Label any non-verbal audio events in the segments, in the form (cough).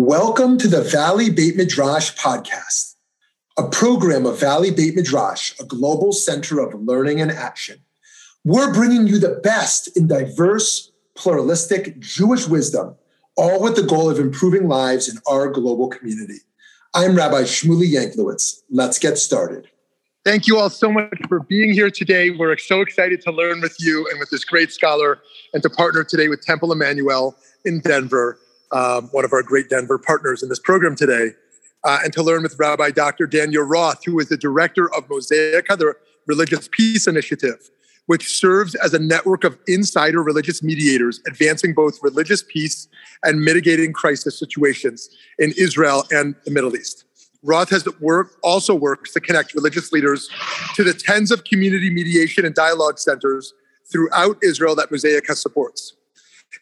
Welcome to the Valley Beit Midrash podcast, a program of Valley Beit Midrash, a global center of learning and action. We're bringing you the best in diverse, pluralistic Jewish wisdom, all with the goal of improving lives in our global community. I'm Rabbi Shmuley Yanklowitz. Let's get started. Thank you all so much for being here today. We're so excited to learn with you and with this great scholar and to partner today with Temple Emmanuel in Denver um, one of our great Denver partners in this program today, uh, and to learn with Rabbi Dr. Daniel Roth, who is the director of Mosaica, the Religious Peace Initiative, which serves as a network of insider religious mediators advancing both religious peace and mitigating crisis situations in Israel and the Middle East. Roth has work, also works to connect religious leaders to the tens of community mediation and dialogue centers throughout Israel that Mosaica supports.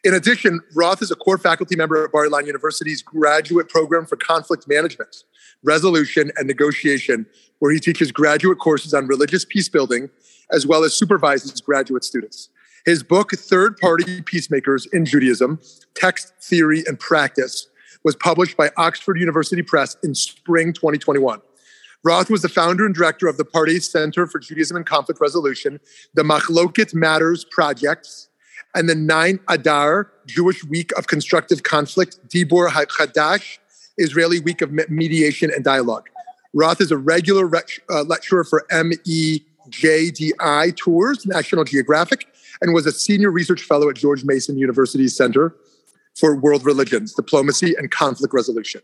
In addition, Roth is a core faculty member at Bar Ilan University's graduate program for conflict management, resolution, and negotiation, where he teaches graduate courses on religious peace building, as well as supervises graduate students. His book, Third Party Peacemakers in Judaism Text, Theory, and Practice, was published by Oxford University Press in spring 2021. Roth was the founder and director of the Pardes Center for Judaism and Conflict Resolution, the Machloket Matters Projects, and the nine Adar, Jewish Week of Constructive Conflict, Dibur Hadash, Israeli Week of Mediation and Dialogue. Roth is a regular uh, lecturer for MEJDI Tours, National Geographic, and was a senior research fellow at George Mason University's Center for World Religions, Diplomacy, and Conflict Resolution.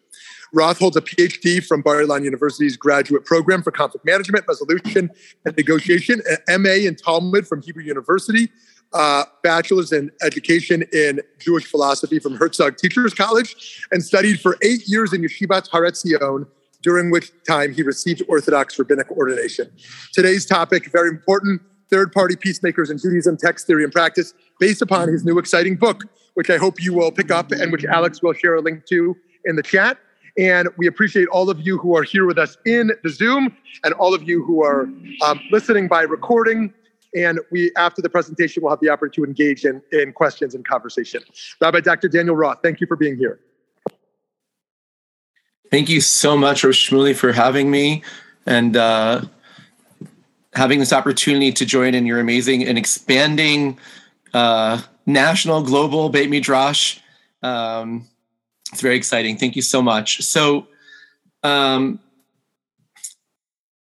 Roth holds a PhD from Bar Ilan University's graduate program for conflict management, resolution, and negotiation, an MA in Talmud from Hebrew University, uh, bachelor's in education in Jewish philosophy from Herzog Teachers College and studied for eight years in Yeshivat Har Etzion, during which time he received Orthodox rabbinic ordination. Today's topic, very important, third-party peacemakers in Judaism, text theory and practice, based upon his new exciting book, which I hope you will pick up and which Alex will share a link to in the chat. And we appreciate all of you who are here with us in the Zoom and all of you who are um, listening by recording and we, after the presentation, we'll have the opportunity to engage in, in questions and conversation. Rabbi Dr. Daniel Roth, thank you for being here. Thank you so much, Rosh Shmuley, for having me and uh, having this opportunity to join in your amazing and expanding uh, national, global Beit Midrash. Um, it's very exciting. Thank you so much. So, um,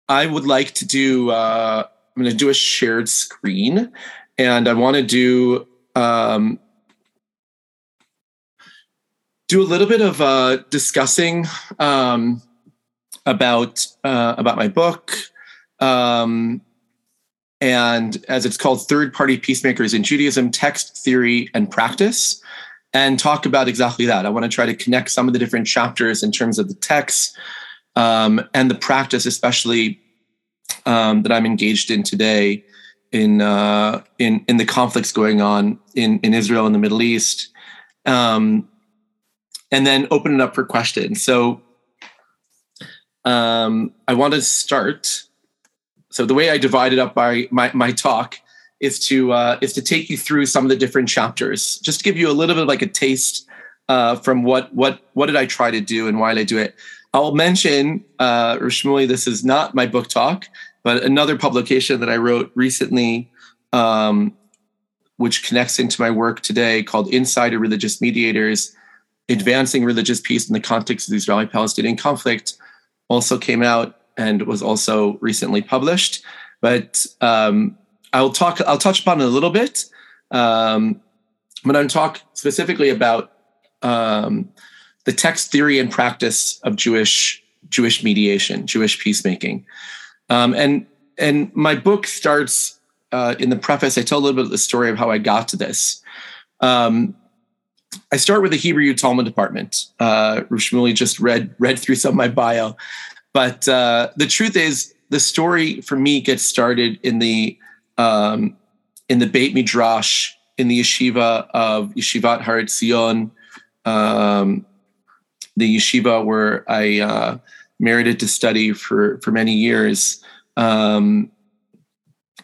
I would like to do uh, I'm going to do a shared screen and I want to do um, do a little bit of uh, discussing um, about uh, about my book, um, and as it's called, third party peacemakers in Judaism: text, theory, and practice, and talk about exactly that. I want to try to connect some of the different chapters in terms of the text um, and the practice, especially um, that I'm engaged in today in uh, in in the conflicts going on in in Israel and the Middle East, um, and then open it up for questions. So um, I want to start. So the way I divided up my my, my talk is to uh, is to take you through some of the different chapters, just to give you a little bit of like a taste uh, from what what what did I try to do and why did I do it. I'll mention, uh, this is not my book talk. But another publication that I wrote recently, um, which connects into my work today, called Insider Religious Mediators Advancing Religious Peace in the Context of the Israeli Palestinian Conflict, also came out and was also recently published. But um, I'll talk, I'll touch upon it a little bit. Um, but I'm talk specifically about um, the text theory and practice of Jewish Jewish mediation, Jewish peacemaking. Um, and and my book starts uh, in the preface. I tell a little bit of the story of how I got to this. Um, I start with the Hebrew Talmud department. Uh, Rushmuli just read read through some of my bio, but uh, the truth is, the story for me gets started in the um, in the Beit Midrash in the yeshiva of Yeshivat Har Etzion, um, the yeshiva where I uh, merited to study for for many years um,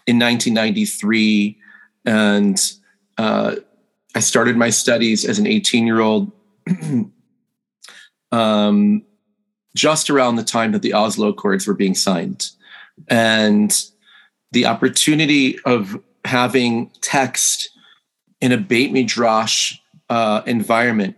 in 1993, and uh, I started my studies as an 18 year old (clears throat) um, just around the time that the Oslo Accords were being signed. And the opportunity of having text in a Beit Midrash uh, environment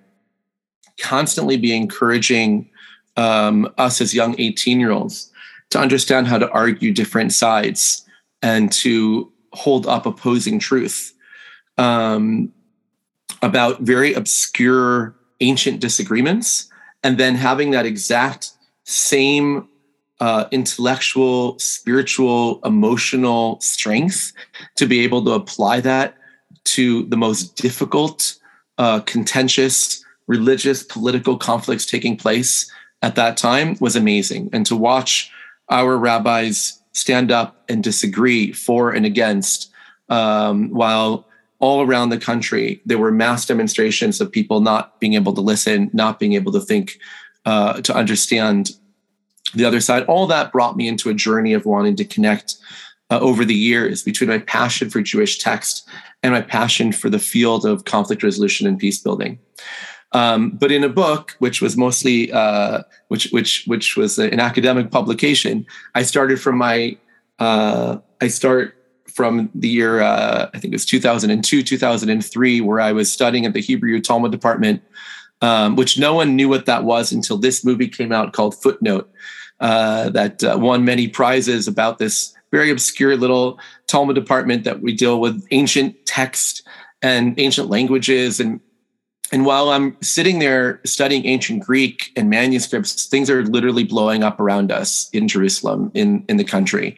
constantly be encouraging um, us as young 18 year olds to understand how to argue different sides and to hold up opposing truth um, about very obscure ancient disagreements and then having that exact same uh, intellectual, spiritual, emotional strength to be able to apply that to the most difficult, uh, contentious, religious, political conflicts taking place at that time was amazing. And to watch our rabbis stand up and disagree for and against, um, while all around the country there were mass demonstrations of people not being able to listen, not being able to think, uh, to understand the other side. All that brought me into a journey of wanting to connect uh, over the years between my passion for Jewish text and my passion for the field of conflict resolution and peace building. Um, but in a book, which was mostly uh, which which which was an academic publication, I started from my uh, I start from the year uh, I think it was 2002 2003, where I was studying at the Hebrew Talmud department, um, which no one knew what that was until this movie came out called Footnote, uh, that uh, won many prizes about this very obscure little Talmud department that we deal with ancient text and ancient languages and and while I'm sitting there studying ancient Greek and manuscripts, things are literally blowing up around us in Jerusalem, in, in the country.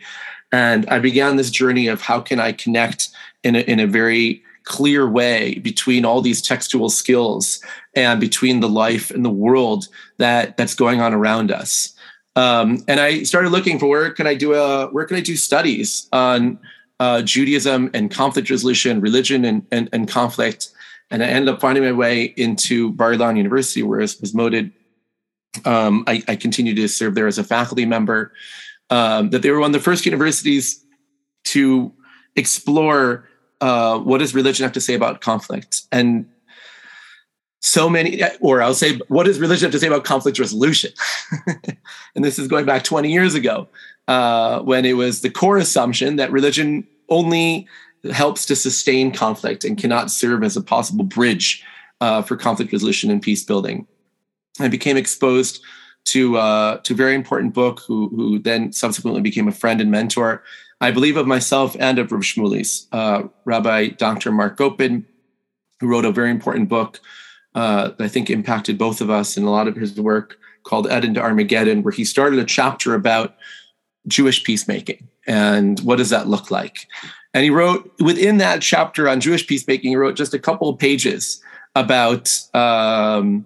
And I began this journey of how can I connect in a, in a very clear way between all these textual skills and between the life and the world that that's going on around us. Um, and I started looking for where can I do a where can I do studies on uh, Judaism and conflict resolution, religion and, and, and conflict and I ended up finding my way into Bar Ilan University, where I was promoted. Um, I, I, continued to serve there as a faculty member. Um, that they were one of the first universities to explore uh, what does religion have to say about conflict, and so many, or I'll say, what does religion have to say about conflict resolution? (laughs) and this is going back 20 years ago, uh, when it was the core assumption that religion only helps to sustain conflict and cannot serve as a possible bridge uh, for conflict resolution and peace building. I became exposed to uh, to a very important book, who who then subsequently became a friend and mentor. I believe of myself and of Rav Shmuley's, uh, Rabbi Dr. Marc Gopin, who wrote a very important book uh, that I think impacted both of us in a lot of his work called Eden to Armageddon, where he started a chapter about Jewish peacemaking and what does that look like. And he wrote within that chapter on Jewish peacemaking, he wrote just a couple of pages about um,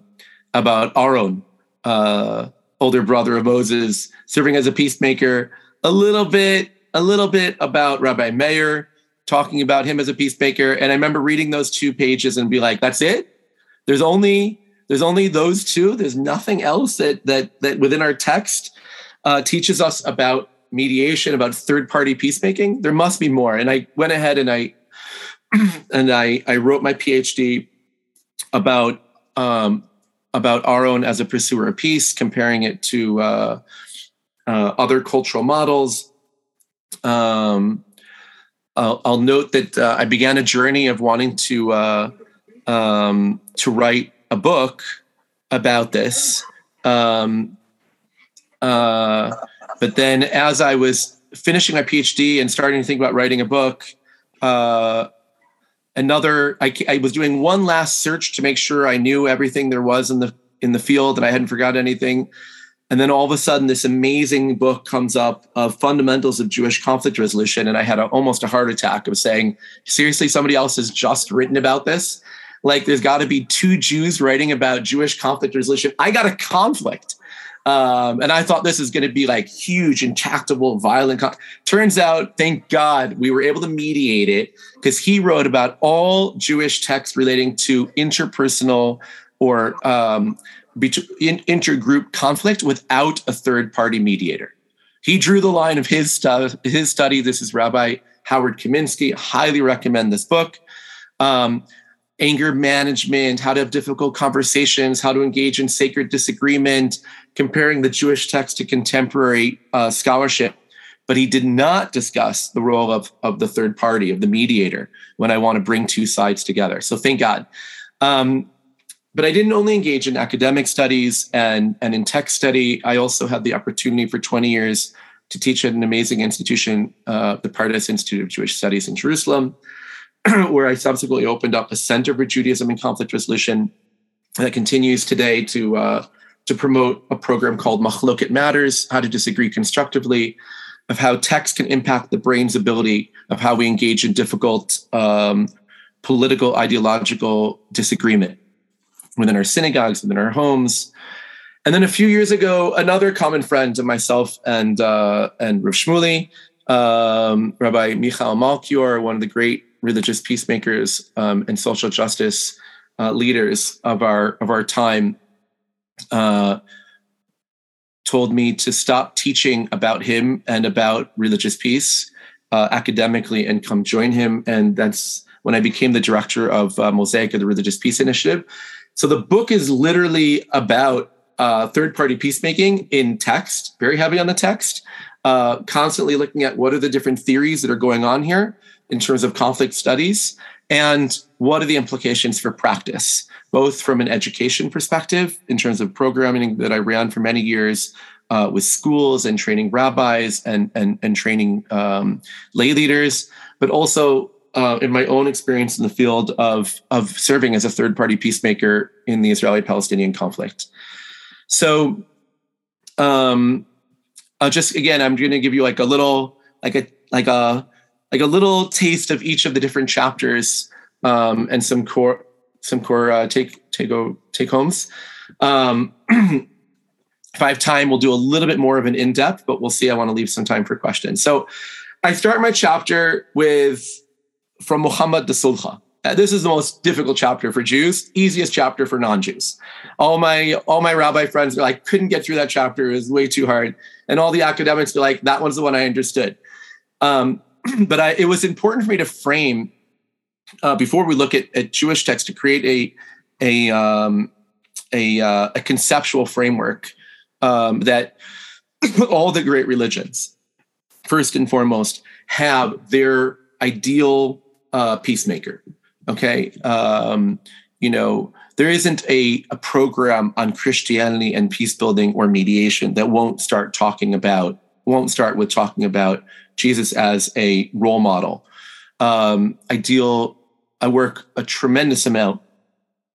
about Aaron, uh, older brother of Moses, serving as a peacemaker. A little bit, a little bit about Rabbi Meir, talking about him as a peacemaker. And I remember reading those two pages and be like, "That's it. There's only there's only those two. There's nothing else that that that within our text uh, teaches us about mediation, about third party peacemaking. There must be more. And I went ahead and I (clears throat) and I I wrote my PhD about um, about Aaron as a pursuer of peace, comparing it to uh, uh, other cultural models. Um, I'll, I'll, note that uh, I began a journey of wanting to uh, um, to write a book about this. Um, uh, but then as I was finishing my PhD and starting to think about writing a book, uh, another I, I, was doing one last search to make sure I knew everything there was in the in the field and I hadn't forgot anything. And then all of a sudden, this amazing book comes up of fundamentals of Jewish conflict resolution, and I had a, almost a heart attack of saying, "Seriously, somebody else has just written about this." Like, there's got to be two Jews writing about Jewish conflict resolution. I got a conflict um, and I thought this is going to be like huge, intractable, violent. Con- Turns out, thank God, we were able to mediate it because he wrote about all Jewish texts relating to interpersonal or um, intergroup conflict without a third party mediator. He drew the line of his, his study. This is Rabbi Howard Kaminsky. Highly recommend this book. Um, anger management, how to have difficult conversations, how to engage in sacred disagreement, comparing the Jewish text to contemporary uh, scholarship. But he did not discuss the role of, of the third party, of the mediator, when I want to bring two sides together. So thank God. Um, but I didn't only engage in academic studies and, and in text study. I also had the opportunity for 20 years to teach at an amazing institution, uh, the Pardes Institute of Jewish Studies in Jerusalem. (clears throat) where I subsequently opened up a Center for Judaism and Conflict Resolution that continues today to uh, to promote a program called Machloket Matters: How to Disagree Constructively, of how text can impact the brain's ability of how we engage in difficult um, political ideological disagreement within our synagogues, within our homes. And then a few years ago, another common friend of myself and uh, and Rav Shmuley, um, Rabbi Michael Melchior, one of the great religious peacemakers um, and social justice uh, leaders of our of our time uh, told me to stop teaching about him and about religious peace uh, academically and come join him. And that's when I became the director of uh, Mosaic of the Religious Peace Initiative. So the book is literally about uh, third party peacemaking in text, very heavy on the text, uh, constantly looking at what are the different theories that are going on here in terms of conflict studies and what are the implications for practice both from an education perspective in terms of programming that i ran for many years uh, with schools and training rabbis and and, and training um, lay leaders but also uh, in my own experience in the field of of serving as a third party peacemaker in the israeli palestinian conflict. So um, I'll just again i'm going to give you like a little like a like a like a little taste of each of the different chapters um, and some core some core uh, take take take homes. Um, (clears throat) if I have time, we'll do a little bit more of an in depth, but we'll see. I want to leave some time for questions. So I start my chapter with from Muhammad the Sulha. Uh, this is the most difficult chapter for Jews, easiest chapter for non-Jews. All my all my rabbi friends are like, couldn't get through that chapter; it was way too hard. And all the academics are like, that one's the one I understood. Um, (clears throat) but I, it was important for me to frame uh, before we look at, at Jewish texts to create a a um, a, uh, a, conceptual framework um, that (clears throat) all the great religions, first and foremost, have their ideal uh, peacemaker. Okay, um, you know there isn't a, a program on Christianity and peace building or mediation that won't start talking about won't start with talking about Jesus as a role model. Um, I deal, I work a tremendous amount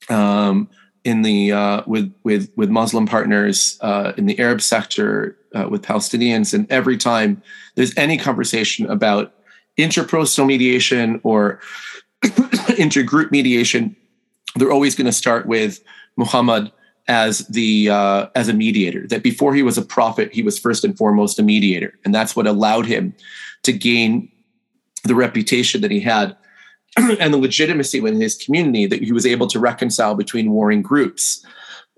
um, in the uh, with with with Muslim partners uh, in the Arab sector uh, with Palestinians, and every time there's any conversation about interpersonal mediation or (coughs) intergroup mediation, they're always going to start with Muhammad as the uh, as a mediator. That before he was a prophet, he was first and foremost a mediator, and that's what allowed him to gain the reputation that he had (clears throat) and the legitimacy within his community that he was able to reconcile between warring groups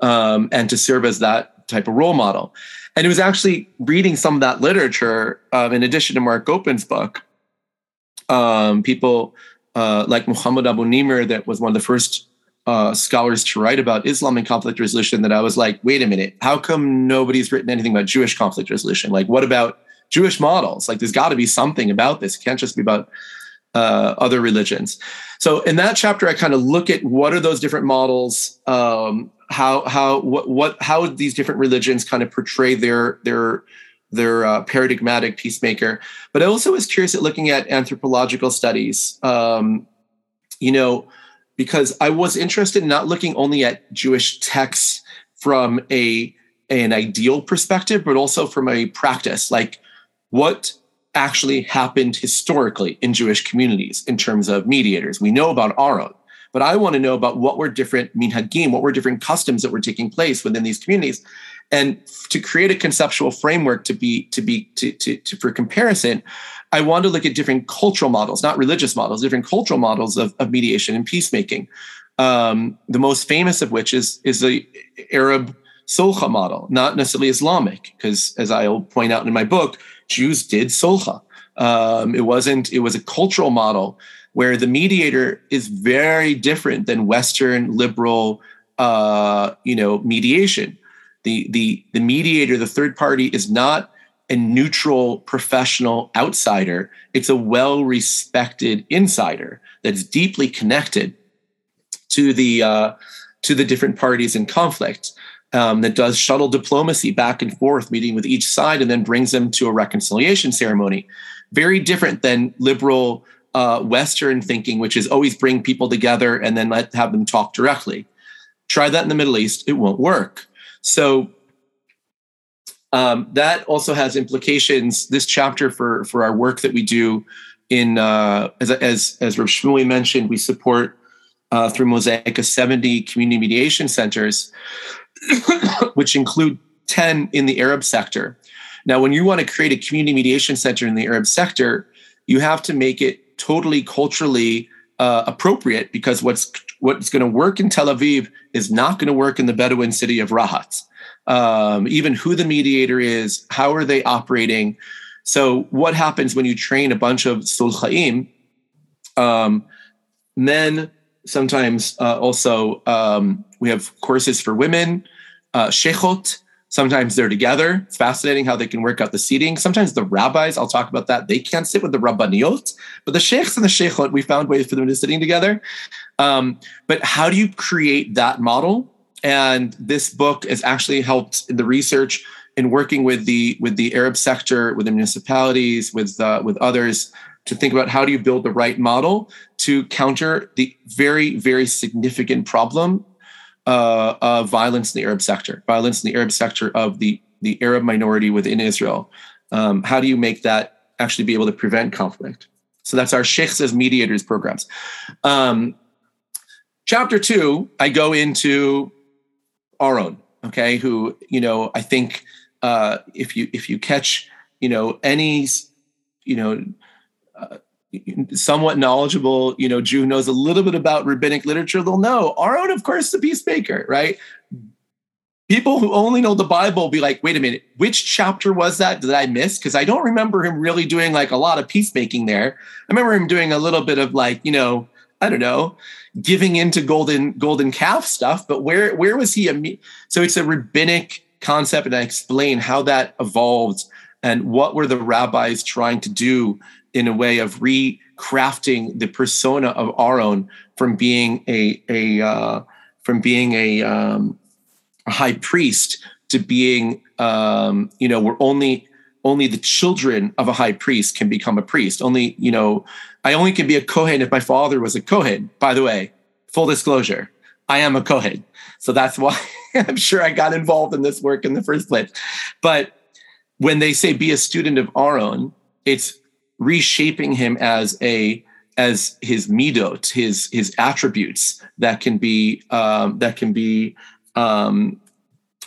um, and to serve as that type of role model. And it was actually reading some of that literature, um, in addition to Marc Gopin's book, um, people uh, like Muhammad Abu-Nimer, that was one of the first uh, scholars to write about Islam and conflict resolution that I was like, wait a minute, how come nobody's written anything about Jewish conflict resolution? Like, what about Jewish models? Like, there's got to be something about this. It can't just be about uh, other religions. So in that chapter, I kind of look at what are those different models, um, how how what what how these different religions kind of portray their their their uh, paradigmatic peacemaker. But I also was curious at looking at anthropological studies. Um, you know because I was interested in not looking only at Jewish texts from a an ideal perspective, but also from a practice, like what actually happened historically in Jewish communities in terms of mediators. We know about Aaron, but I want to know about what were different minhagim, what were different customs that were taking place within these communities, and to create a conceptual framework to be to be to, to, to for comparison. I want to look at different cultural models, not religious models, different cultural models of, of mediation and peacemaking. Um, the most famous of which is is the Arab Sulha model, not necessarily Islamic, because as I'll point out in my book, Jews did Sulha. Um, it wasn't. It was a cultural model where the mediator is very different than Western liberal, uh, you know, mediation. The the the mediator, the third party, is not a neutral professional outsider. It's a well respected insider that's deeply connected to the uh, to the different parties in conflict. Um, that does shuttle diplomacy back and forth, meeting with each side, and then brings them to a reconciliation ceremony. Very different than liberal uh, Western thinking, which is always bring people together and then let have them talk directly. Try that in the Middle East; it won't work. So um, that also has implications. This chapter for for our work that we do in uh, as as as Rav Shmuley mentioned, we support uh, through Mosaica 70 community mediation centers, (coughs) which include 10 in the Arab sector. Now, when you want to create a community mediation center in the Arab sector, you have to make it totally culturally uh, appropriate because what's what's going to work in Tel Aviv is not going to work in the Bedouin city of Rahat um, even who the mediator is, how are they operating. So, what happens when you train a bunch of sulchaim? Um, men sometimes uh, also um, we have courses for women, uh, sheikhot. Sometimes they're together. It's fascinating how they can work out the seating. Sometimes the rabbis, I'll talk about that, they can't sit with the rabbaniot, but the sheikhs and the sheikhot, we found ways for them to sitting together. Um, but how do you create that model? and this book has actually helped in the research in working with the with the Arab sector, with the municipalities, with uh, with others to think about how do you build the right model to counter the very very significant problem uh, of violence in the Arab sector, violence in the Arab sector of the the Arab minority within Israel. Um, how do you make that actually be able to prevent conflict? So that's our Sheikhs as mediators programs. Um, chapter two, I go into Aaron, okay, who you know I think uh, if you if you catch you know any you know uh, somewhat knowledgeable you know Jew knows a little bit about rabbinic literature, they'll know Aaron, of course, the peacemaker, right? People who only know the Bible will be like, wait a minute, which chapter was that? that I missed? Because I don't remember him really doing like a lot of peacemaking there. I remember him doing a little bit of like, you know, I don't know, giving into golden golden calf stuff. But where where was he? So it's a rabbinic concept, and I explain how that evolved and what were the rabbis trying to do in a way of recrafting the persona of Aaron from being a a uh, from being a, um, high priest to being um, you know we're only only the children of a high priest can become a priest. Only, you know, I only can be a Kohen if my father was a Kohen. By the way, full disclosure, I am a Kohen. So that's why (laughs) I'm sure I got involved in this work in the first place. But when they say be a student of Aaron it's reshaping him as a as his midot, his his attributes that can be um, that can be um,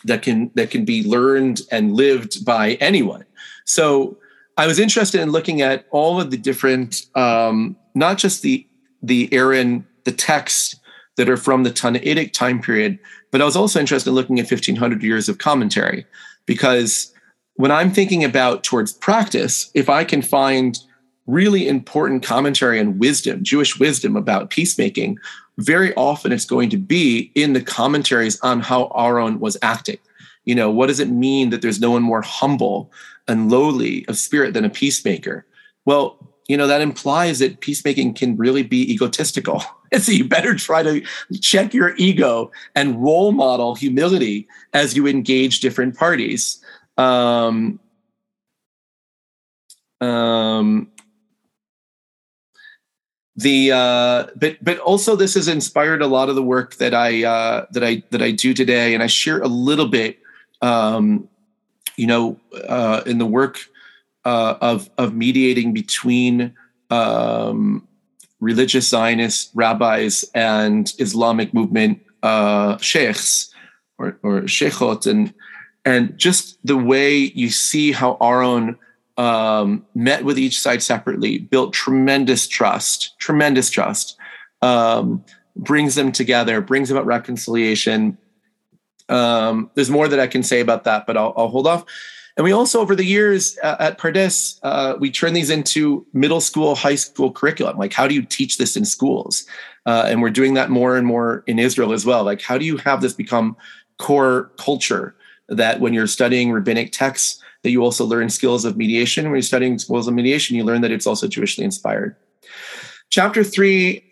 that can that can be learned and lived by anyone. So I was interested in looking at all of the different, um, not just the the Aaron, the texts that are from the Tannaitic time period, but I was also interested in looking at 1500 years of commentary because when I'm thinking about towards practice, if I can find really important commentary and wisdom, Jewish wisdom about peacemaking, very often it's going to be in the commentaries on how Aaron was acting. You know, what does it mean that there's no one more humble and lowly of spirit than a peacemaker. Well, you know, that implies that peacemaking can really be egotistical. (laughs) And so you better try to check your ego and role model humility as you engage different parties. Um, um, the uh, but but also this has inspired a lot of the work that I uh, that I that I do today, and I share a little bit um, you know, uh, in the work uh, of of mediating between um, religious Zionist rabbis and Islamic movement uh, sheikhs or, or sheikhot, and and just the way you see how Aaron um, met with each side separately, built tremendous trust, tremendous trust, um, brings them together, brings about reconciliation, um, there's more that I can say about that, but I'll, I'll hold off. And we also, over the years uh, at Pardes, uh, we turn these into middle school, high school curriculum. Like, how do you teach this in schools? Uh, and we're doing that more and more in Israel as well. Like, how do you have this become core culture that when you're studying rabbinic texts, that you also learn skills of mediation. When you're studying skills of mediation, you learn that it's also Jewishly inspired. Chapter three,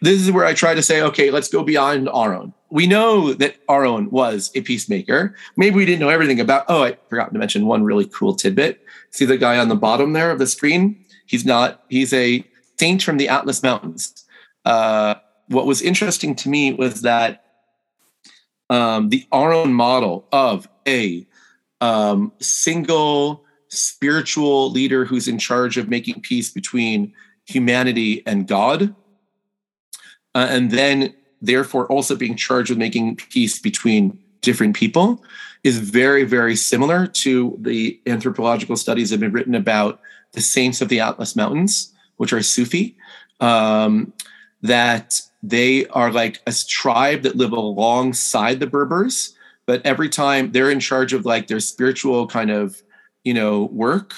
this is where I try to say, okay, let's go beyond Aaron. We know that Aaron was a peacemaker. Maybe we didn't know everything about. Oh, I forgot to mention one really cool tidbit. See the guy on the bottom there of the screen? He's not. He's a saint from the Atlas Mountains. Uh, what was interesting to me was that um, the Aaron model of a um, single spiritual leader who's in charge of making peace between humanity and God, uh, and then therefore also being charged with making peace between different people is very, very similar to the anthropological studies that have been written about the saints of the Atlas Mountains, which are Sufi, um, that they are like a tribe that live alongside the Berbers but every time they're in charge of like their spiritual kind of you know work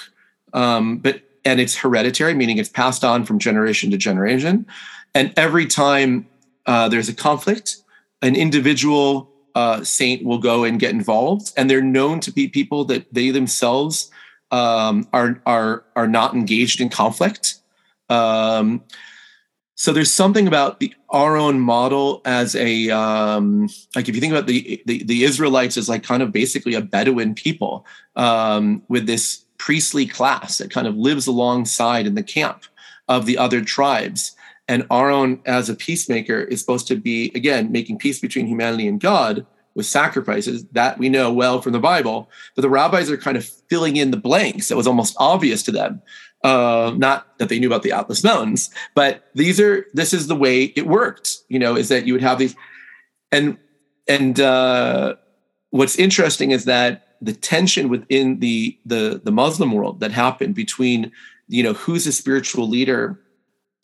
um, but and it's hereditary meaning it's passed on from generation to generation. And every time uh, there's a conflict an individual uh, saint will go and get involved and they're known to be people that they themselves um, are are are not engaged in conflict. Um, so there's something about the Aaron model as a um, like if you think about the, the, the Israelites as like kind of basically a Bedouin people um, with this priestly class that kind of lives alongside in the camp of the other tribes. And Aaron as a peacemaker, is supposed to be again making peace between humanity and God with sacrifices that we know well from the Bible. But the rabbis are kind of filling in the blanks. that was almost obvious to them uh, not that they knew about the Atlas Mountains, but these are this is the way it worked. You know, is that you would have these, and and uh, what's interesting is that the tension within the the the Muslim world that happened between you know who's a spiritual leader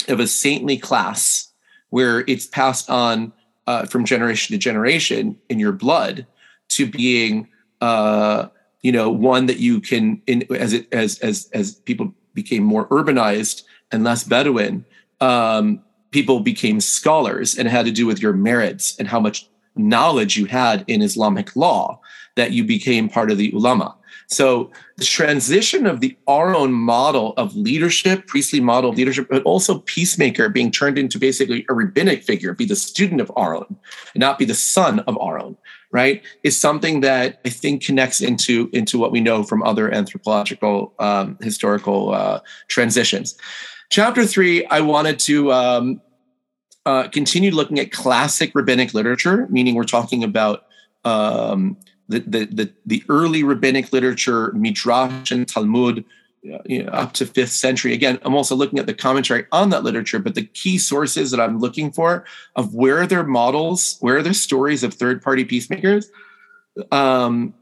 of a saintly class where it's passed on uh, from generation to generation in your blood to being uh, you know one that you can in as it as as as people became more urbanized and less Bedouin, um, people became scholars and it had to do with your merits and how much knowledge you had in Islamic law that you became part of the ulama. So the transition of the Aaron model of leadership, priestly model of leadership, but also peacemaker being turned into basically a rabbinic figure, be the student of Aaron and not be the son of Aaron, right? Is something that I think connects into, into what we know from other anthropological um, historical uh, transitions. Chapter three, I wanted to um, uh, continue looking at classic rabbinic literature, meaning we're talking about um, the, the, the, the early rabbinic literature, Midrash and Talmud, you know, up to fifth century. Again, I'm also looking at the commentary on that literature, but the key sources that I'm looking for of where are their models, where are their stories of third party peacemakers. Um,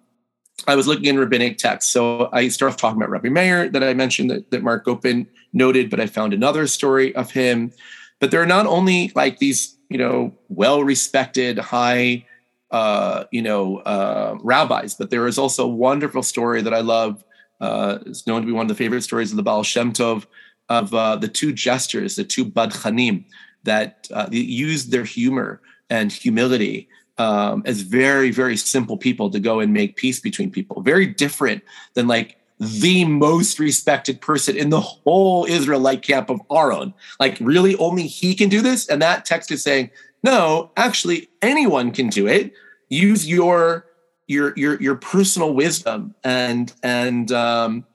I was looking in rabbinic texts. So I start off talking about Rabbi Meir that I mentioned that, that Marc Gopin noted, but I found another story of him. But there are not only like these, you know, well respected, high uh, you know, uh, rabbis. But there is also a wonderful story that I love. Uh, it's known to be one of the favorite stories of the Baal Shem Tov of uh, the two jesters, the two badchanim, that uh, used their humor and humility um, as very, very simple people to go and make peace between people. Very different than like the most respected person in the whole Israelite camp of Aaron. Like, really, only he can do this? And that text is saying, no, actually, anyone can do it. Use your your your your personal wisdom and and um,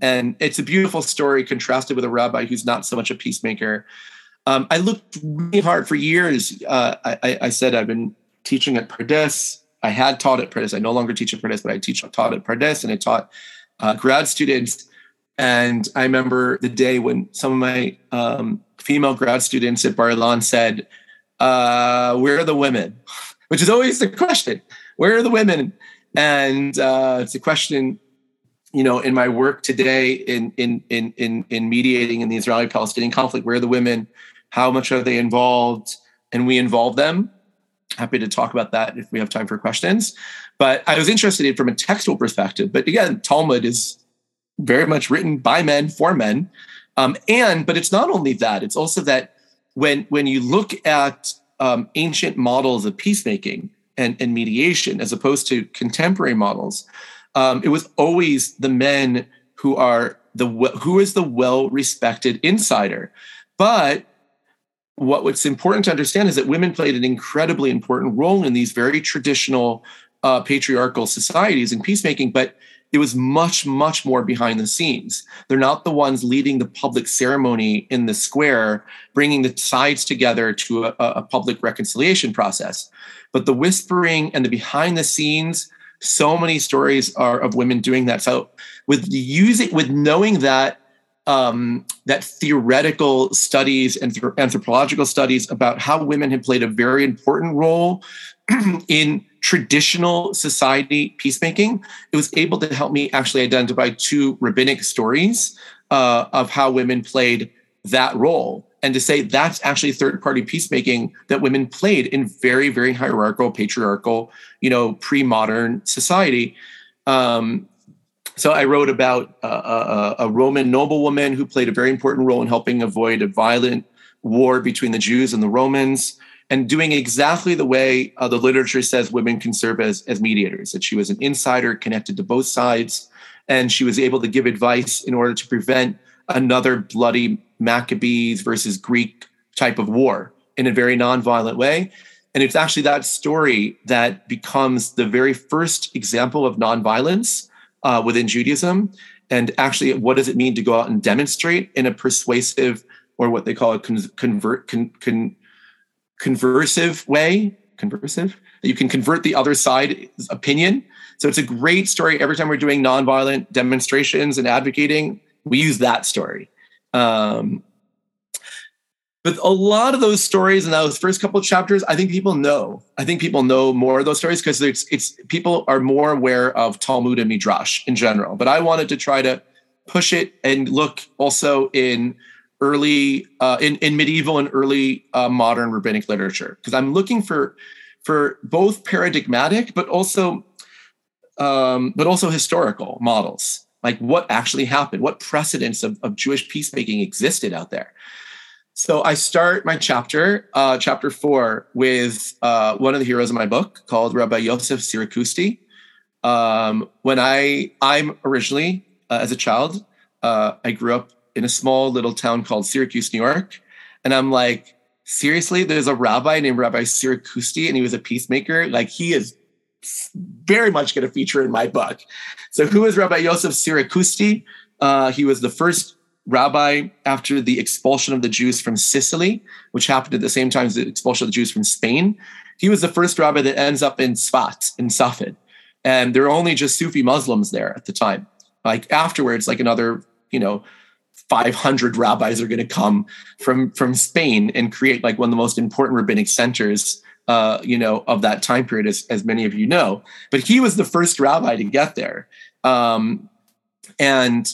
and it's a beautiful story contrasted with a rabbi who's not so much a peacemaker. Um, I looked really hard for years. Uh, I, I, said I've been teaching at Pardes. I had taught at Pardes. I no longer teach at Pardes, but I teach taught at Pardes, and I taught uh, grad students. And I remember the day when some of my um, female grad students at Bar Ilan said, uh, where are the women? (laughs) Which is always the question. Where are the women? And uh, it's a question, you know, in my work today in in in in, in mediating in the Israeli-Palestinian conflict. Where are the women? How much are they involved? And we involve them. Happy to talk about that if we have time for questions. But I was interested in from a textual perspective. But again, Talmud is very much written by men for men. Um, and but it's not only that; it's also that when when you look at um, ancient models of peacemaking and, and mediation, as opposed to contemporary models, um, it was always the men who are the who is the well respected insider. But what, what's important to understand is that women played an incredibly important role in these very traditional uh, patriarchal societies in peacemaking, but it was much, much more behind the scenes. They're not the ones leading the public ceremony in the square, bringing the sides together to a, a public reconciliation process. But the whispering and the behind the scenes, so many stories are of women doing that. So with using, with knowing that um, that theoretical studies and anthropological studies about how women have played a very important role (clears throat) in traditional society peacemaking, it was able to help me actually identify two rabbinic stories uh, of how women played that role. And to say that's actually third party peacemaking that women played in very, very hierarchical, patriarchal, you know, pre modern society. Um, so I wrote about a, a, Roman noblewoman who played a very important role in helping avoid a violent war between the Jews and the Romans, and doing exactly the way uh, the literature says women can serve as, as mediators. That she was an insider connected to both sides, and she was able to give advice in order to prevent another bloody Maccabees versus Greek type of war in a very nonviolent way. And it's actually that story that becomes the very first example of nonviolence uh, within Judaism. And actually, what does it mean to go out and demonstrate in a persuasive or what they call a con- convert con- con- conversive way? Conversive that you can convert the other side's opinion. So it's a great story. Every time we're doing nonviolent demonstrations and advocating, we use that story. Um, but a lot of those stories in those first couple of chapters, I think people know. I think people know more of those stories because it's it's people are more aware of Talmud and Midrash in general. But I wanted to try to push it and look also in early uh, in in medieval and early uh, modern rabbinic literature because I'm looking for for both paradigmatic but also um, but also historical models like what actually happened what precedents of, of jewish peacemaking existed out there so I start my chapter, uh, chapter four, with uh, one of the heroes of my book called Rabbi Yosef Siracusti. Um, when I, I'm originally, uh, as a child, uh, I grew up in a small little town called Syracuse, New York. And I'm like, seriously, there's a rabbi named Rabbi Siracusti, and he was a peacemaker. Like, he is very much going to feature in my book. So, who is Rabbi Yosef Siracusti? Uh, he was the first rabbi after the expulsion of the Jews from Sicily, which happened at the same time as the expulsion of the Jews from Spain. He was the first rabbi that ends up in Sfat in Safed. And there were only just Sufi Muslims there at the time. Like afterwards, like another, you know, 500 rabbis are going to come from from Spain and create like one of the most important rabbinic centers, uh, you know, of that time period, as, as many of you know. But he was the first rabbi to get there. Um, and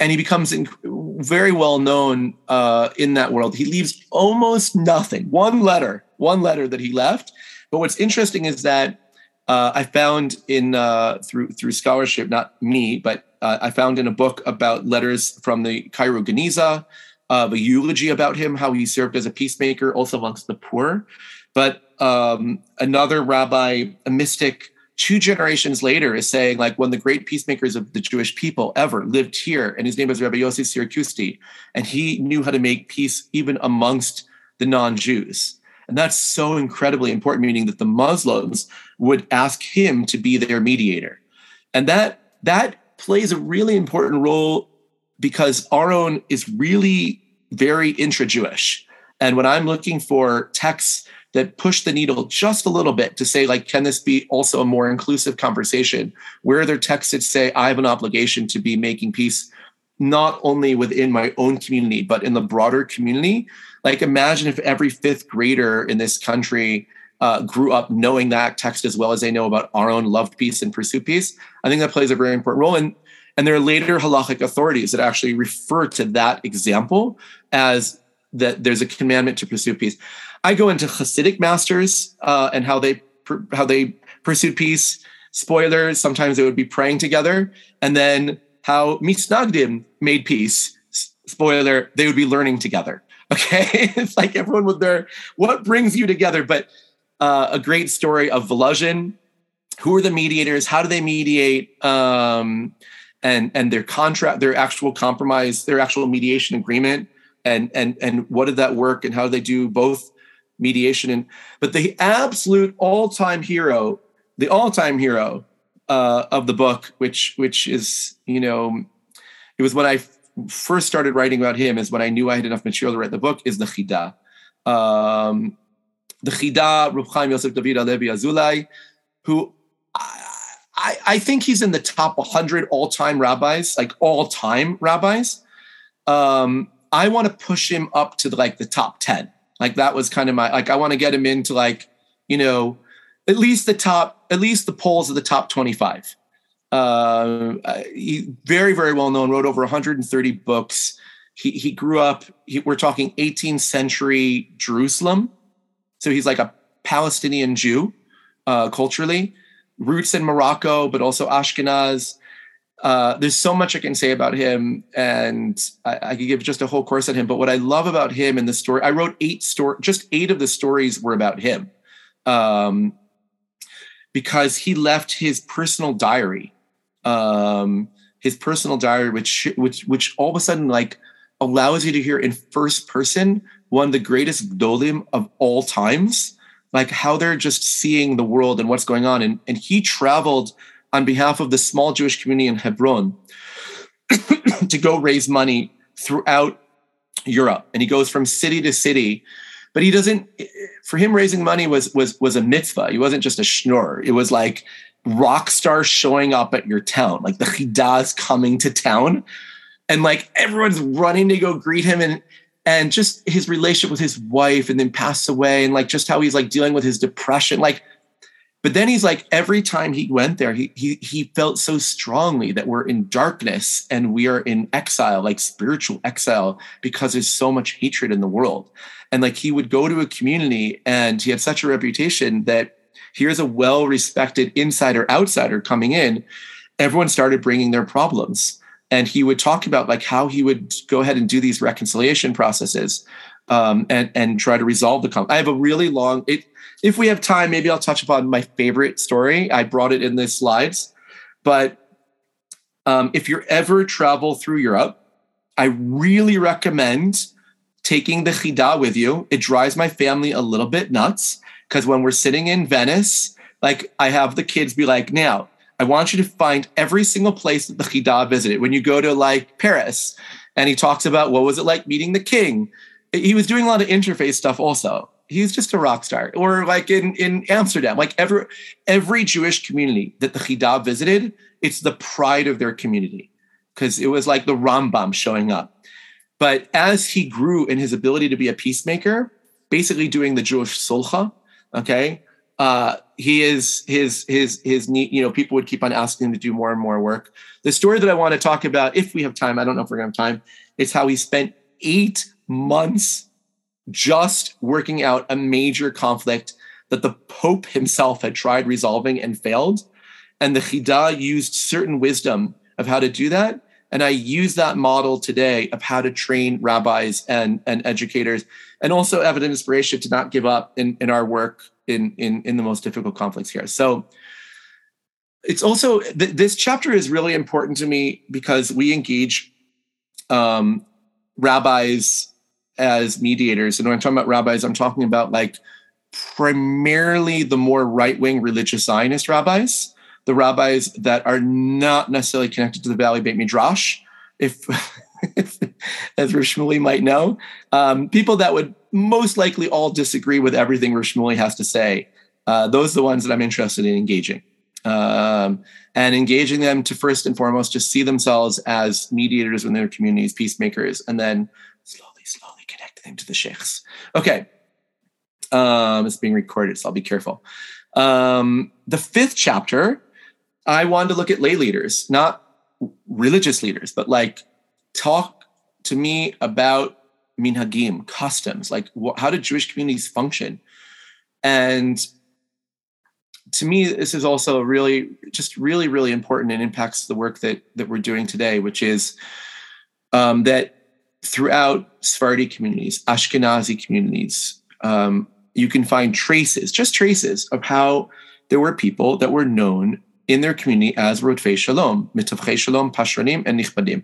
and he becomes very well known uh, in that world. He leaves almost nothing. One letter, one letter that he left. But what's interesting is that uh, I found in uh, through through scholarship, not me, but uh, I found in a book about letters from the Cairo Geniza, of a eulogy about him, how he served as a peacemaker, also amongst the poor. But um, another rabbi, a mystic two generations later is saying like one of the great peacemakers of the Jewish people ever lived here, and his name was Rabbi Yossi Siracusti, and he knew how to make peace even amongst the non-Jews. And that's so incredibly important, meaning that the Muslims would ask him to be their mediator. And that that plays a really important role because Aaron is really very intra-Jewish. And when I'm looking for texts that push the needle just a little bit to say, like, can this be also a more inclusive conversation? Where are there texts that say, I have an obligation to be making peace not only within my own community, but in the broader community? Like, imagine if every fifth grader in this country uh, grew up knowing that text as well as they know about Aaron loved peace and pursued peace. I think that plays a very important role. And and there are later halachic authorities that actually refer to that example as that there's a commandment to pursue peace. I go into Hasidic masters uh, and how they how they pursued peace. Spoilers, sometimes they would be praying together. And then how Mitnagdim made peace. Spoiler, they would be learning together. (laughs) Okay. it's like everyone with their, what brings you together? But uh, a great story of Volozhin. Who are the mediators? How do they mediate? Um, and and their contract, their actual compromise, their actual mediation agreement, and and and what did that work? And how do they do both mediation and but the absolute all-time hero the all-time hero uh, of the book which which is you know it was when i f- first started writing about him is when i knew i had enough material to write the book is the chida. Um, the chida Reb Chaim Yosef David Alevi Azulai who I, I think he's in the top 100 all-time rabbis like all-time rabbis. Um, i want to push him up to like the top 10 like that was kind of my like I want to get him into like you know at least the top at least the polls of the top 25. Uh, he very very well known. Wrote over 130 books. He he grew up. He, we're talking 18th century Jerusalem, so he's like a Palestinian Jew uh, culturally. Roots in Morocco, but also Ashkenaz. Uh, there's so much I can say about him, and I, I, could give just a whole course on him. But what I love about him in the story, I wrote eight story, just eight of the stories were about him, um, because he left his personal diary, um, his personal diary, which which which all of a sudden like allows you to hear in first person one of the greatest gdolim of all times, like how they're just seeing the world and what's going on, and and he traveled on behalf of the small Jewish community in Hebron (coughs) to go raise money throughout Europe. And he goes from city to city. But he doesn't for him raising money was was was a mitzvah. He wasn't just a schnorr. It was like rock stars showing up at your town, like the chidas coming to town. And like everyone's running to go greet him and and just his relationship with his wife and then pass away and like just how he's like dealing with his depression. Like but then he's like, every time he went there, he he he felt so strongly that we're in darkness and we are in exile, like spiritual exile, because there's so much hatred in the world. And like he would go to a community and he had such a reputation that here's a well-respected insider outsider coming in. Everyone started bringing their problems. And he would talk about like how he would go ahead and do these reconciliation processes um, and and try to resolve the conflict. I have a really long. It if we have time, maybe I'll touch upon my favorite story. I brought it in the slides, but um, if you're ever travel through Europe, I really recommend taking the chida with you. It drives my family a little bit nuts because when we're sitting in Venice, like I have the kids be like, now I want you to find every single place that the chida visited. When you go to like Paris, and he talks about what was it like meeting the king. He was doing a lot of interface stuff also he's just a rock star. Or like in in Amsterdam, like every every Jewish community that the Chida visited, it's the pride of their community because it was like the Rambam showing up. But as he grew in his ability to be a peacemaker, basically doing the Jewish sulcha, okay, uh, he is his his his you know people would keep on asking him to do more and more work. The story that I want to talk about, if we have time, I don't know if we're gonna have time, is how he spent eight months just working out a major conflict that the Pope himself had tried resolving and failed. And the Chida used certain wisdom of how to do that. And I use that model today of how to train rabbis and, and educators, and also evident inspiration to not give up in, in our work in, in, in the most difficult conflicts here. So it's also, th- this chapter is really important to me because we engage um, rabbis as mediators. And when I'm talking about rabbis, I'm talking about like primarily the more right wing religious Zionist rabbis, the rabbis that are not necessarily connected to the Valley Beit Midrash, if, (laughs) if as Rishmuli might know, um, people that would most likely all disagree with everything Rishmuli has to say. Uh, those are the ones that I'm interested in engaging. Um, and engaging them to first and foremost just see themselves as mediators in their communities, peacemakers, and then connecting to the sheikhs. Okay. Um, it's being recorded, so I'll be careful. Um, the fifth chapter, I wanted to look at lay leaders, not religious leaders, but like talk to me about minhagim, customs, like wh- how do Jewish communities function? And to me, this is also really, just really, really important and impacts the work that that we're doing today, which is um, that throughout Sephardi communities, Ashkenazi communities, um, you can find traces, just traces, of how there were people that were known in their community as Rodfei Shalom, Mitavchei Shalom, Pashranim, and Nichbadim,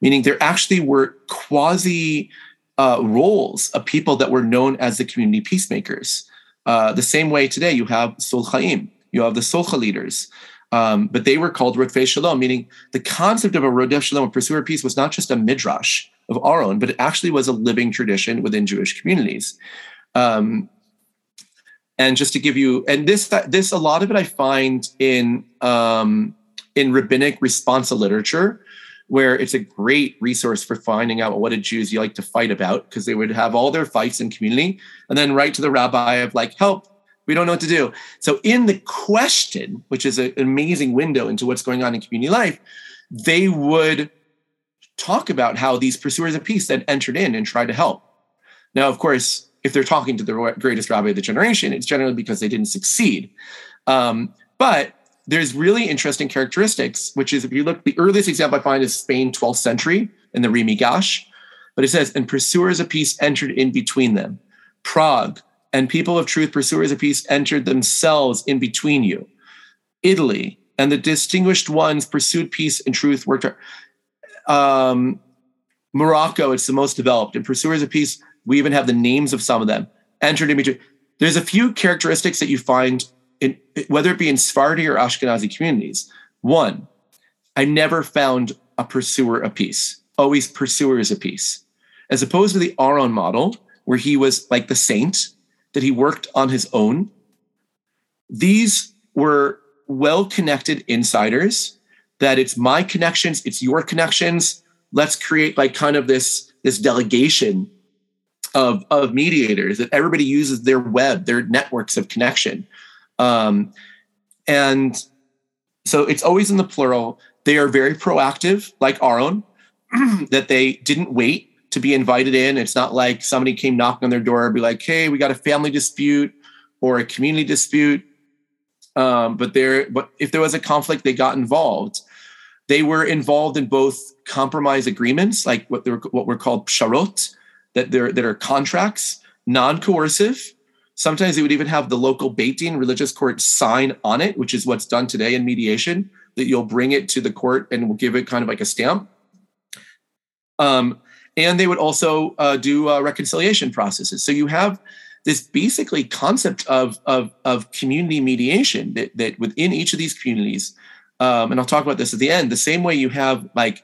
meaning there actually were quasi uh, roles of people that were known as the community peacemakers. Uh, the same way today you have Sulchaim, you have the Solcha leaders, um, but they were called Rodfei Shalom, meaning the concept of a Rodef Shalom, a pursuer of peace, was not just a midrash of our own, but it actually was a living tradition within Jewish communities. Um, and just to give you, and this this a lot of it I find in um, in rabbinic responsa literature, where it's a great resource for finding out what a Jews like to fight about because they would have all their fights in community and then write to the rabbi of like, help, we don't know what to do. So in the question, which is an amazing window into what's going on in community life, they would talk about how these pursuers of peace had entered in and tried to help. Now, of course, if they're talking to the greatest rabbi of the generation, it's generally because they didn't succeed. Um, but there's really interesting characteristics, which is if you look, the earliest example I find is Spain, 12th century, in the Ri Migash. But it says, and pursuers of peace entered in between them. Prague, and people of truth, pursuers of peace, entered themselves in between you. Italy, and the distinguished ones pursued peace and truth, worked hard um, Morocco, it's the most developed. And pursuers of peace, we even have the names of some of them entered in between. There's a few characteristics that you find in whether it be in Sephardi or Ashkenazi communities. One, I never found a pursuer of peace, always pursuers of peace, as opposed to the Aaron model, where he was like the saint, that he worked on his own. These were well connected insiders that it's my connections, it's your connections. Let's create like kind of this this delegation of of mediators that everybody uses their web, their networks of connection, um, and so it's always in the plural. They are very proactive, like our own, (clears throat) that they didn't wait to be invited in. It's not like somebody came knocking on their door and be like, "Hey, we got a family dispute or a community dispute." Um, but there, but if there was a conflict, they got involved. They were involved in both compromise agreements, like what they're what were called psharot, that they're that are contracts, non-coercive. Sometimes they would even have the local Beit Din religious court sign on it, which is what's done today in mediation. That you'll bring it to the court and we'll give it kind of like a stamp. Um, and they would also uh, do uh, reconciliation processes. So you have this basically concept of, of, of community mediation that, that within each of these communities, um, and I'll talk about this at the end, the same way you have like,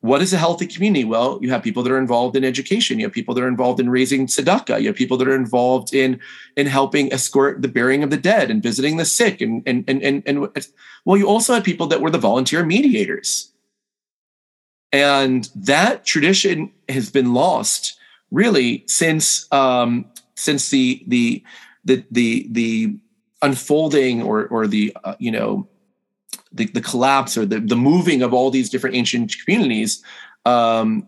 what is a healthy community? Well, you have people that are involved in education. You have people that are involved in raising tzedakah. You have people that are involved in in helping escort the burying of the dead and visiting the sick. And and and and, and well, you also had people that were the volunteer mediators. And that tradition has been lost really since um, since the the the the the unfolding or or the uh, you know the, the collapse or the, the moving of all these different ancient communities um,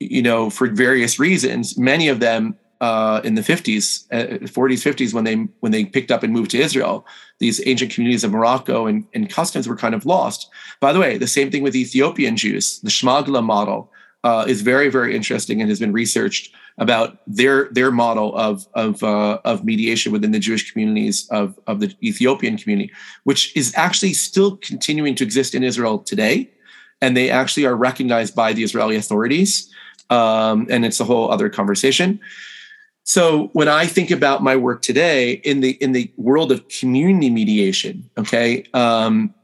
you know for various reasons many of them uh, in the 50s uh, 40s 50s when they when they picked up and moved to israel these ancient communities of morocco and, and customs were kind of lost. By the way the same thing with ethiopian jews the shmagla model uh, is very very interesting and has been researched about their their model of of uh, of mediation within the Jewish communities of of the Ethiopian community, which is actually still continuing to exist in Israel today, and they actually are recognized by the Israeli authorities. Um, and it's a whole other conversation. So when I think about my work today in the in the world of community mediation, okay. Um,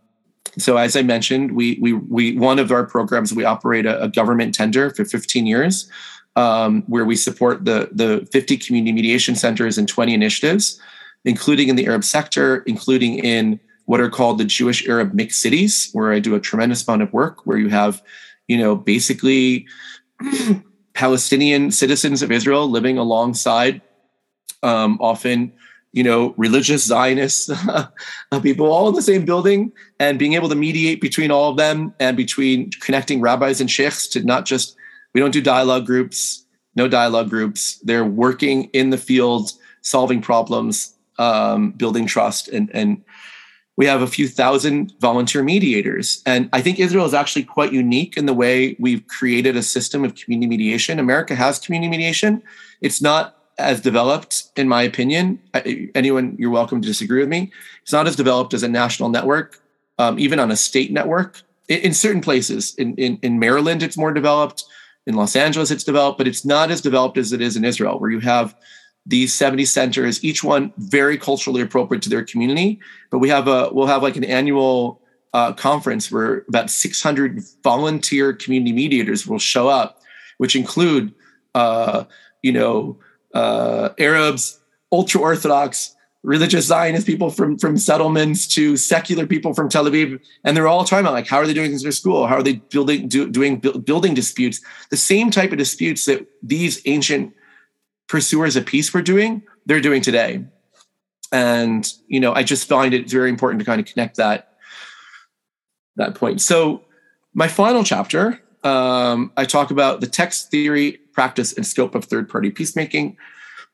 so as I mentioned, we we we one of our programs we operate a, a government tender for 15 years um, where we support the, the 50 community mediation centers and 20 initiatives, including in the Arab sector, including in what are called the Jewish Arab mixed cities, where I do a tremendous amount of work, where you have, you know, basically (clears throat) Palestinian citizens of Israel living alongside um, often, you know, religious Zionists (laughs) people all in the same building and being able to mediate between all of them and between connecting rabbis and sheikhs to not just we don't do dialogue groups, no dialogue groups. They're working in the field, solving problems, um, building trust, and and we have a few thousand volunteer mediators. And I think Israel is actually quite unique in the way we've created a system of community mediation. America has community mediation. It's not as developed, in my opinion. Anyone, you're welcome to disagree with me. It's not as developed as a national network, um, even on a state network. In, in certain places, in, in, in Maryland, it's more developed. In Los Angeles, it's developed, but it's not as developed as it is in Israel, where you have these 70 centers, each one very culturally appropriate to their community. But we have a we'll have like an annual uh, conference where about 600 volunteer community mediators will show up, which include uh, you know uh, Arabs, ultra Orthodox, religious Zionist people from from settlements to secular people from Tel Aviv, and they're all talking about like how are they doing things in their school? How are they building do, doing building disputes? The same type of disputes that these ancient pursuers of peace were doing, they're doing today. And you know, I just find it very important to kind of connect that that point. So, my final chapter, um, I talk about the text theory, practice, and scope of third-party peacemaking,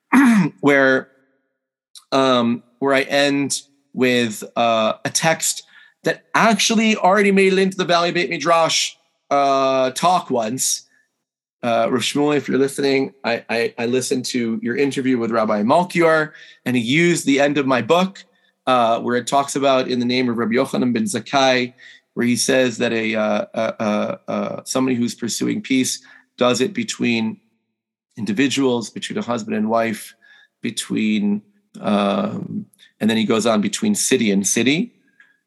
(clears throat) where um, where I end with uh, a text that actually already made it into the Valley Beit Midrash uh, talk once, uh, Rav if you're listening, I, I, I, listened to your interview with Rabbi Melchior, and he used the end of my book uh, where it talks about in the name of Rabbi Yochanan ben Zakkai, where he says that a uh, somebody who's pursuing peace does it between individuals, between a husband and wife, between um, and then he goes on between city and city,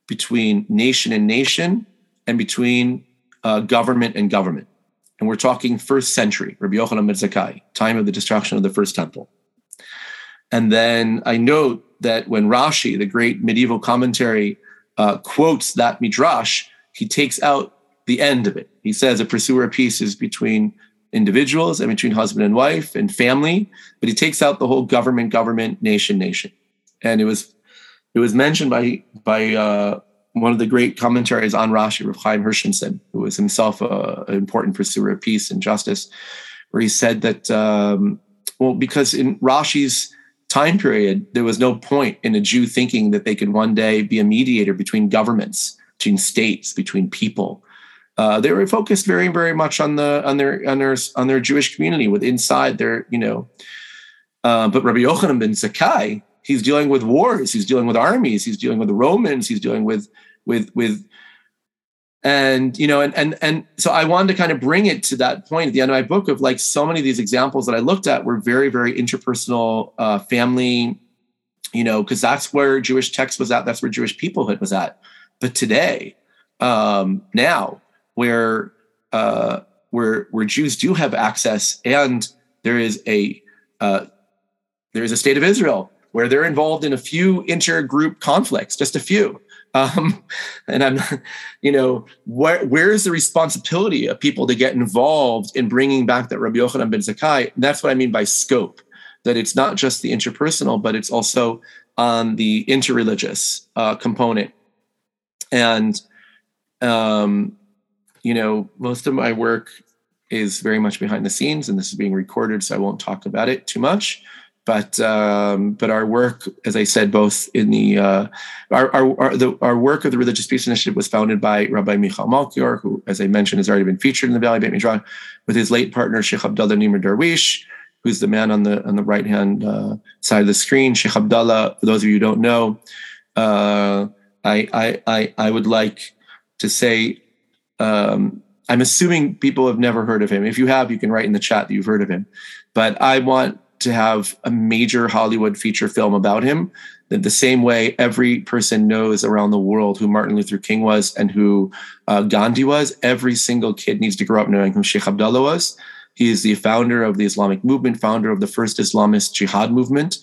between nation and nation, and between uh, government and government and we're talking first century, Rabbi Yochanan ben time of the destruction of the first temple. And then I note that when Rashi, the great medieval commentary, uh, quotes that midrash, he takes out the end of it. He says a pursuer of peace is between individuals and between husband and wife and family, but he takes out the whole government, government, nation, nation. And it was it was mentioned by by uh, one of the great commentaries on Rashi, Rav Chaim Hirschensohn, who was himself a, an important pursuer of peace and justice, where he said that, um, well, because in Rashi's time period, there was no point in a Jew thinking that they could one day be a mediator between governments, between states, between people. Uh, they were focused very, very much on the on their on their on their Jewish community, with inside their you know. Uh, but Rabbi Yochanan ben Zakkai, he's dealing with wars, he's dealing with armies, he's dealing with the Romans, he's dealing with with with and you know and and and so i wanted to kind of bring it to that point at the end of my book of like so many of these examples that i looked at were very very interpersonal uh, family you know because that's where jewish text was at that's where jewish peoplehood was at but today um now where uh where where jews do have access and there is a uh there is a state of israel where they're involved in a few intergroup conflicts just a few um, (laughs) and I'm, you know, where where is the responsibility of people to get involved in bringing back that Rabbi Yochanan ben Zakkai? That's what I mean by scope. That it's not just the interpersonal, but it's also on the interreligious uh, component. And, um, you know, most of my work is very much behind the scenes, and this is being recorded, so I won't talk about it too much but um, but our work, as I said, both in the uh, our our our, the, our, work of the Religious Peace Initiative was founded by Rabbi Michal Melchior, who, as I mentioned, has already been featured in the Valley Beit Midrash, with his late partner Sheikh Abdullah Nimr Darwish, who's the man on the on the right hand uh, side of the screen. Sheikh Abdullah, for those of you who don't know, uh, I, I I I would like to say. Um, I'm assuming people have never heard of him. If you have, you can write in the chat that you've heard of him. But I want to have a major Hollywood feature film about him. That the same way every person knows around the world who Martin Luther King was and who uh, Gandhi was, every single kid needs to grow up knowing who Sheikh Abdullah was. He is the founder of the Islamic movement, founder of the first Islamist jihad movement.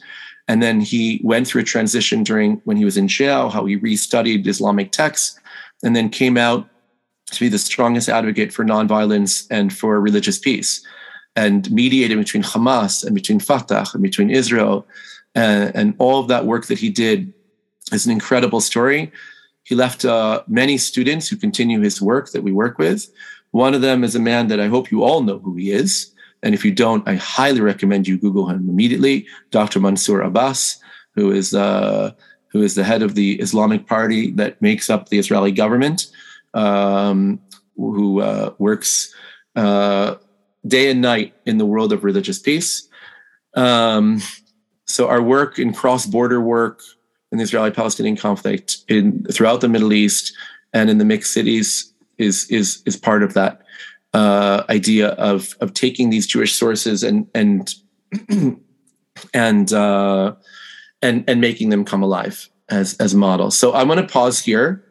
And then he went through a transition during when he was in jail, how he restudied Islamic texts, and then came out to be the strongest advocate for nonviolence and for religious peace and mediated between Hamas and between Fatah and between Israel. And, all of that work that he did is an incredible story. He left uh, many students who continue his work that we work with. One of them is a man that I hope you all know who he is. And if you don't, I highly recommend you Google him immediately, Dr. Mansour Abbas, who is uh, who is the head of the Islamic Party that makes up the Israeli government, um, who uh, works uh, day and night in the world of religious peace. Um, so our work in cross-border work in the Israeli-Palestinian conflict in throughout the Middle East and in the mixed cities is is is part of that uh, idea of of taking these Jewish sources and and (clears throat) and uh, and and making them come alive as as models. So I'm going to pause here.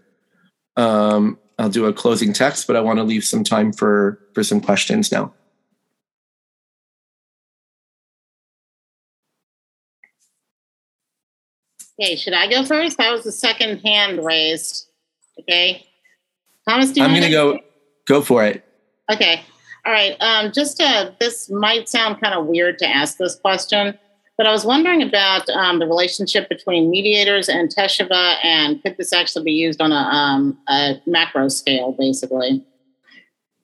Um, I'll do a closing text, but I want to leave some time for for some questions now. Okay, should I go first? That was the second hand raised. Okay. Thomas, do you I'm going to go go for it. Okay. All right. Um, just uh, this might sound kind of weird to ask this question, but I was wondering about um, the relationship between mediators and Teshuvah, and could this actually be used on a, um, a macro scale, basically?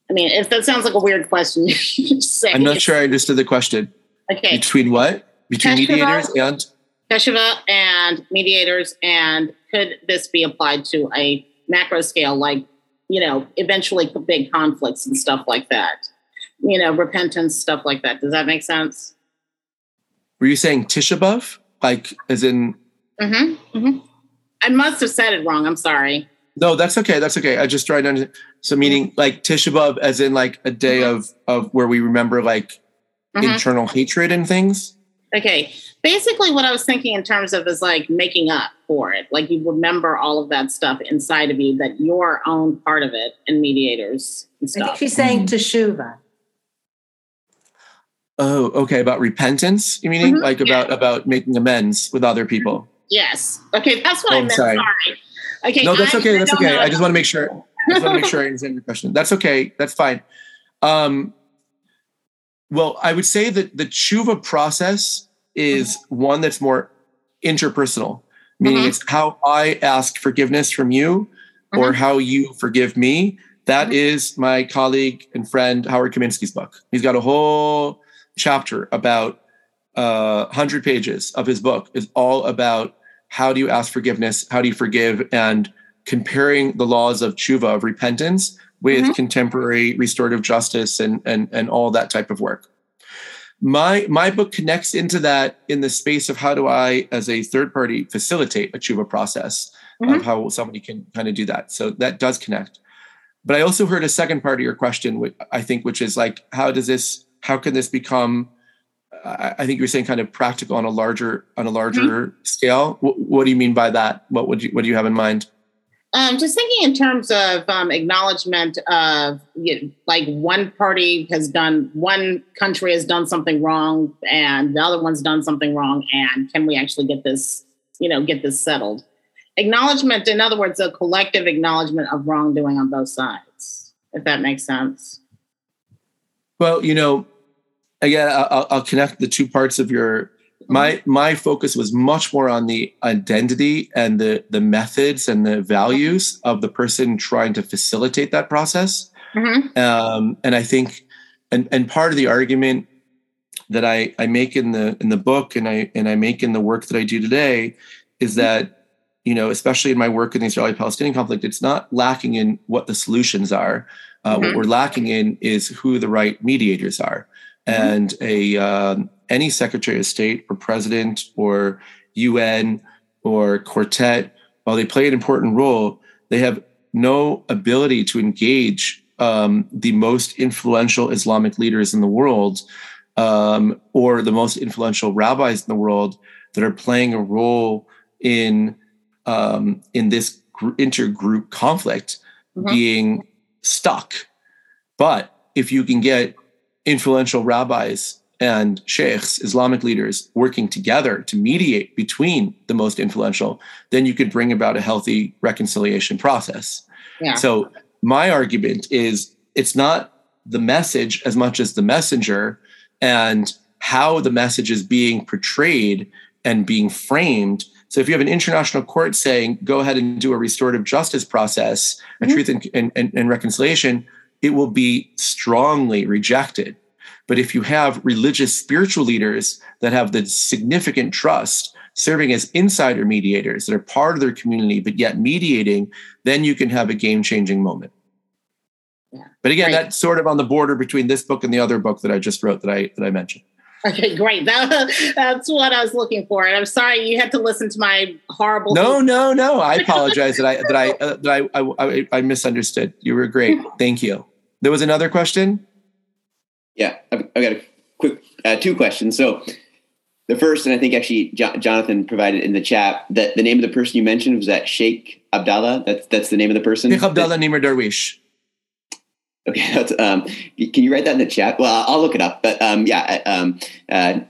I mean, if that sounds like a weird question, (laughs) say. I'm not sure I understood the question. Okay. Between what? Between Teshuvah, mediators and Teshuvah and mediators, and could this be applied to a macro scale, like you know, eventually big conflicts and stuff like that? You know, repentance, stuff like that. Does that make sense? Were you saying Tisha B'av? Like, as in? Mm-hmm, mm-hmm. I must have said it wrong. I'm sorry. No, that's okay. That's okay. I just tried to understand. So, meaning mm-hmm. like Tisha B'av, as in like a day mm-hmm. of of where we remember like mm-hmm. internal hatred and things. Okay. Basically, what I was thinking in terms of is like making up for it. Like you remember all of that stuff inside of you that you're own part of it and mediators and stuff. I think she's saying mm-hmm. teshuva. Oh, okay. About repentance, you meaning mm-hmm. like about yeah. about making amends with other people? Yes. Okay, that's what oh, I meant. Sorry. sorry. Okay. No, that's okay. That's okay. I just want to make sure. I just want to make (laughs) sure I understand your question. That's okay. That's fine. Um, well, I would say that the tshuva process is mm-hmm. one that's more interpersonal, meaning mm-hmm. it's how I ask forgiveness from you mm-hmm. or how you forgive me. That mm-hmm. is my colleague and friend Howard Kaminsky's book. He's got a whole chapter about uh, 100 pages of his book is all about how do you ask forgiveness, how do you forgive, and comparing the laws of tshuva, of repentance, with mm-hmm. contemporary restorative justice and, and, and all that type of work my my book connects into that in the space of how do I, as a third party, facilitate a tshuva process mm-hmm. of how somebody can kind of do that. So that does connect. But I also heard a second part of your question, which I think, which is like, how does this? How can this become? I think you're saying kind of practical on a larger on a larger mm-hmm. scale. What, what do you mean by that? What would you what do you have in mind? Um, just thinking in terms of um, acknowledgement of you know, like one party has done, one country has done something wrong, and the other one's done something wrong, and can we actually get this, you know, get this settled? Acknowledgement, in other words, a collective acknowledgement of wrongdoing on both sides, if that makes sense. Well, you know, again, I'll, I'll connect the two parts of your my my focus was much more on the identity and the the methods and the values of the person trying to facilitate that process mm-hmm. um, and i think and and part of the argument that i i make in the in the book and i and i make in the work that i do today is mm-hmm. that you know especially in my work in the israeli palestinian conflict it's not lacking in what the solutions are uh, mm-hmm. what we're lacking in is who the right mediators are mm-hmm. And a um, any Secretary of State or President or UN or quartet, while they play an important role, they have no ability to engage um, the most influential Islamic leaders in the world um, or the most influential rabbis in the world that are playing a role in um, in this gr- intergroup conflict mm-hmm. being stuck. But if you can get influential rabbis and sheikhs, Islamic leaders, working together to mediate between the most influential, then you could bring about a healthy reconciliation process. Yeah. So, my argument is it's not the message as much as the messenger and how the message is being portrayed and being framed. So, if you have an international court saying, go ahead and do a restorative justice process, mm-hmm. a truth and, and, and, and reconciliation, it will be strongly rejected but if you have religious spiritual leaders that have the significant trust, serving as insider mediators that are part of their community, but yet mediating, then you can have a game changing moment. Yeah. But again, right. that's sort of on the border between this book and the other book that I just wrote that I that I mentioned. Okay, great. That, (laughs) that's what I was looking for, and I'm sorry you had to listen to my horrible. No, no, no. I (laughs) apologize that I that I uh, that I, I I misunderstood. You were great. (laughs) Thank you. There was another question. Yeah, I've, I've got a quick uh, two questions. So the first, and I think actually jo- Jonathan provided in the chat that the name of the person you mentioned was that Sheikh Abdallah. That's that's the name of the person. Sheikh Abdallah Nimr Darwish. Okay, (laughs) that's, um, can you write that in the chat? Well, I'll look it up. But um, yeah, um, uh,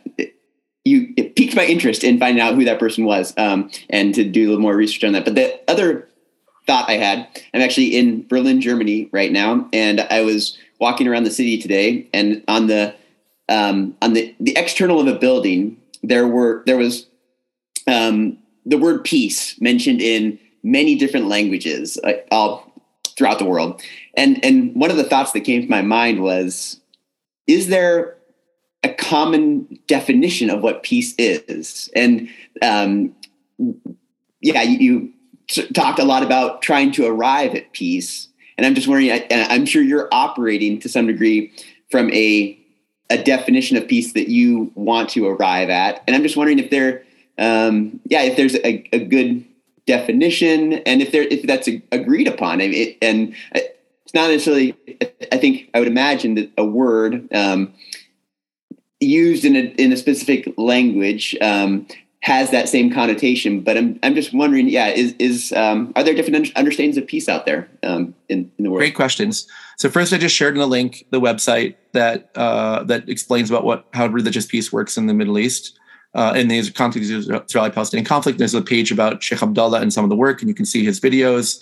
you it piqued my interest in finding out who that person was um, and to do a little more research on that. But the other thought I had, I'm actually in Berlin, Germany right now, and I was walking around the city today, and on the um, on the the external of a building, there were there was um, the word peace mentioned in many different languages uh, all throughout the world. And and one of the thoughts that came to my mind was, is there a common definition of what peace is? And um, yeah, you, you talked a lot about trying to arrive at peace, and I'm just wondering. And I'm sure you're operating to some degree from a a definition of peace that you want to arrive at, and I'm just wondering if there, um, yeah, if there's a, a good definition and if there if that's agreed upon it, and it's not necessarily i think i would imagine that a word um, used in a, in a specific language um, has that same connotation but i'm, I'm just wondering yeah is, is um, are there different understandings of peace out there um, in, in the world great questions so first i just shared in the link the website that uh, that explains about what how religious peace works in the middle east uh, in the conflict Israeli-Palestinian conflict. There's a page about Sheikh Abdullah and some of the work, and you can see his videos.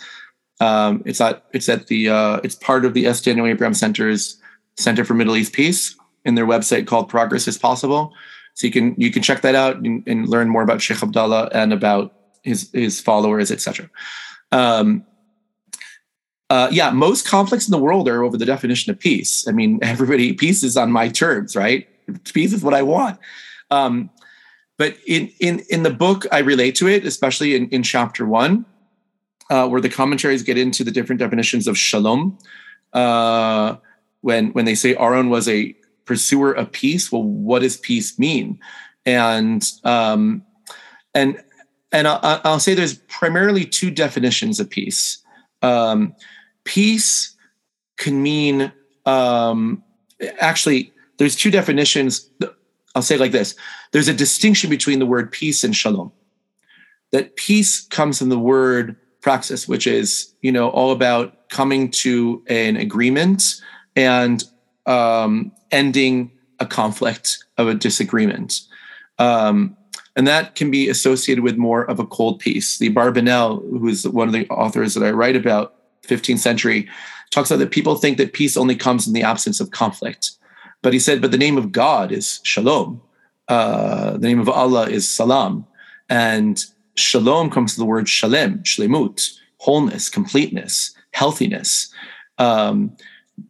Um, it's at it's at the uh, it's part of the S. Daniel Abraham Center's Center for Middle East Peace in their website called Progress is Possible. So you can you can check that out and, and learn more about Sheikh Abdullah and about his his followers, etc. Um, uh, yeah, most conflicts in the world are over the definition of peace. I mean, (laughs) everybody peace is on my terms, right? Peace is what I want. Um, but in in in the book, I relate to it, especially in in chapter one uh, where the commentaries get into the different definitions of shalom. Uh, when when they say Aaron was a pursuer of peace, well, what does peace mean? And um, and and I'll, I'll, say there's primarily two definitions of peace. Um, peace can mean um, actually there's two definitions. I'll say it like this: there's a distinction between the word peace and shalom. That peace comes from the word praxis, which is you know all about coming to an agreement and um, ending a conflict of a disagreement. Um, and that can be associated with more of a cold peace. The Barbanel, who's one of the authors that I write about, 15th century, talks about that people think that peace only comes in the absence of conflict. But he said, but the name of God is shalom. Uh, the name of Allah is salam. And shalom comes to the word shalem, shlemut, wholeness, completeness, healthiness. Um,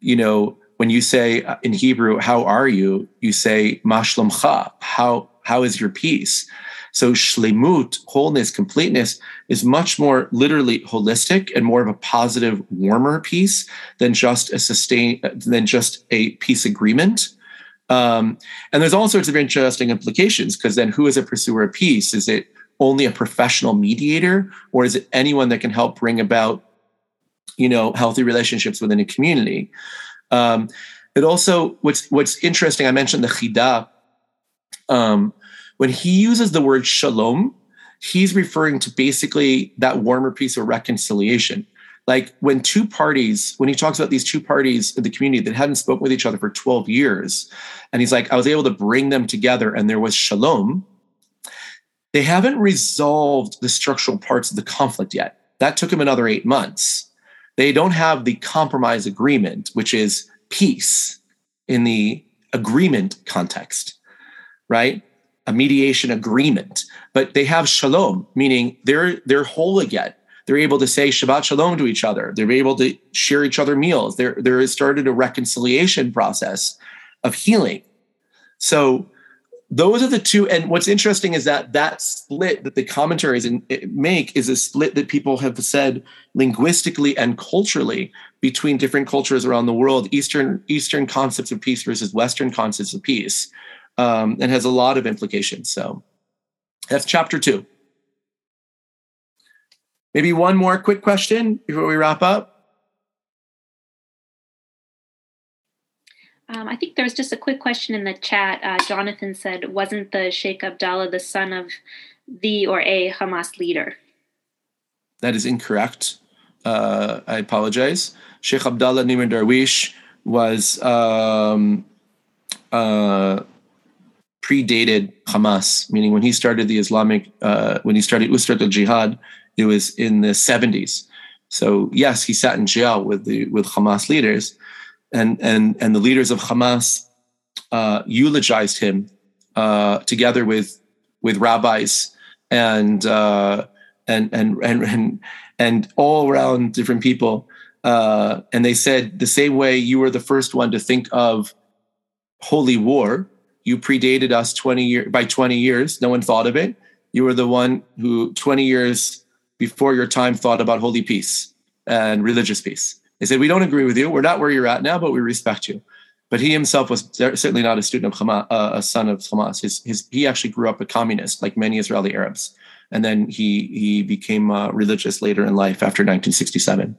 you know, when you say uh, in Hebrew, "How are you?" you say "Mashlomcha." How how is your peace? So shlemut, wholeness, completeness, is much more literally holistic and more of a positive, warmer peace than just a sustain than just a peace agreement. Um, and there's all sorts of interesting implications because then who is a pursuer of peace? Is it only a professional mediator or is it anyone that can help bring about you know healthy relationships within a community um, but also what's what's interesting i mentioned the chida um, when he uses the word shalom he's referring to basically that warmer piece of reconciliation like when two parties when he talks about these two parties in the community that hadn't spoken with each other for 12 years and he's like i was able to bring them together and there was shalom they haven't resolved the structural parts of the conflict yet. That took them another eight months. They don't have the compromise agreement, which is peace in the agreement context, right? A mediation agreement. But they have shalom, meaning they're they're whole again. They're able to say Shabbat Shalom to each other. They're able to share each other meals. There, there has started a reconciliation process of healing. So those are the two. And what's interesting is that that split that the commentaries in, make is a split that people have said linguistically and culturally between different cultures around the world. Eastern Eastern concepts of peace versus Western concepts of peace, um, and has a lot of implications. So that's chapter two. Maybe one more quick question before we wrap up. Um, I think there was just a quick question in the chat. Uh, Jonathan said, wasn't the Sheikh Abdallah the son of the or a Hamas leader? That is incorrect. Uh, I apologize. Sheikh Abdallah Nimr Darwish was um, uh, predated Hamas, meaning when he started the Islamic, uh, when he started Usrat al Jihad, it was in the 70s. So yes, he sat in jail with the with Hamas leaders, and and and the leaders of Hamas uh, eulogized him uh, together with with rabbis and, uh, and and and and and all around different people. Uh, and they said the same way you were the first one to think of holy war. You predated us twenty year by twenty years. No one thought of it. You were the one who twenty years before your time thought about holy peace and religious peace. They said, We don't agree with you. We're not where you're at now, but we respect you. But he himself was certainly not a student of Hamas, uh, a son of Hamas. His, his, he actually grew up a communist, like many Israeli Arabs. And then he, he became uh, religious later in life after 1967.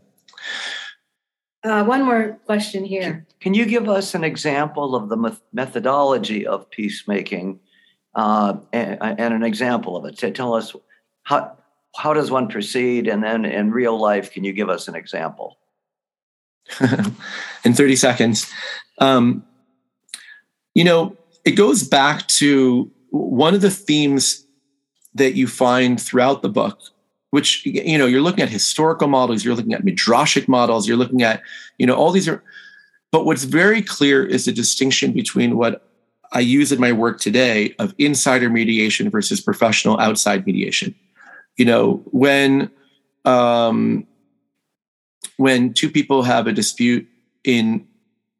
Uh, one more question here. Can you give us an example of the methodology of peacemaking uh, and, and, an example of it? To tell us how, how does one proceed? And then in real life, can you give us an example? (laughs) in 30 seconds. Um, you know, it goes back to one of the themes that you find throughout the book, which, you know, you're looking at historical models, you're looking at midrashic models, you're looking at, you know, all these are, but what's very clear is the distinction between what I use in my work today of insider mediation versus professional outside mediation. You know, when um, when two people have a dispute in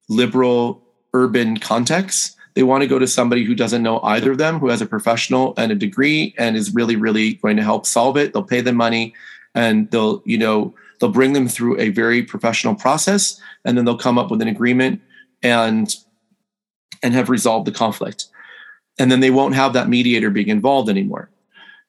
liberal urban contexts, they want to go to somebody who doesn't know either of them, who has a professional and a degree and is really, really going to help solve it. They'll pay them money and they'll, you know, they'll bring them through a very professional process and then they'll come up with an agreement and and have resolved the conflict. And then they won't have that mediator being involved anymore.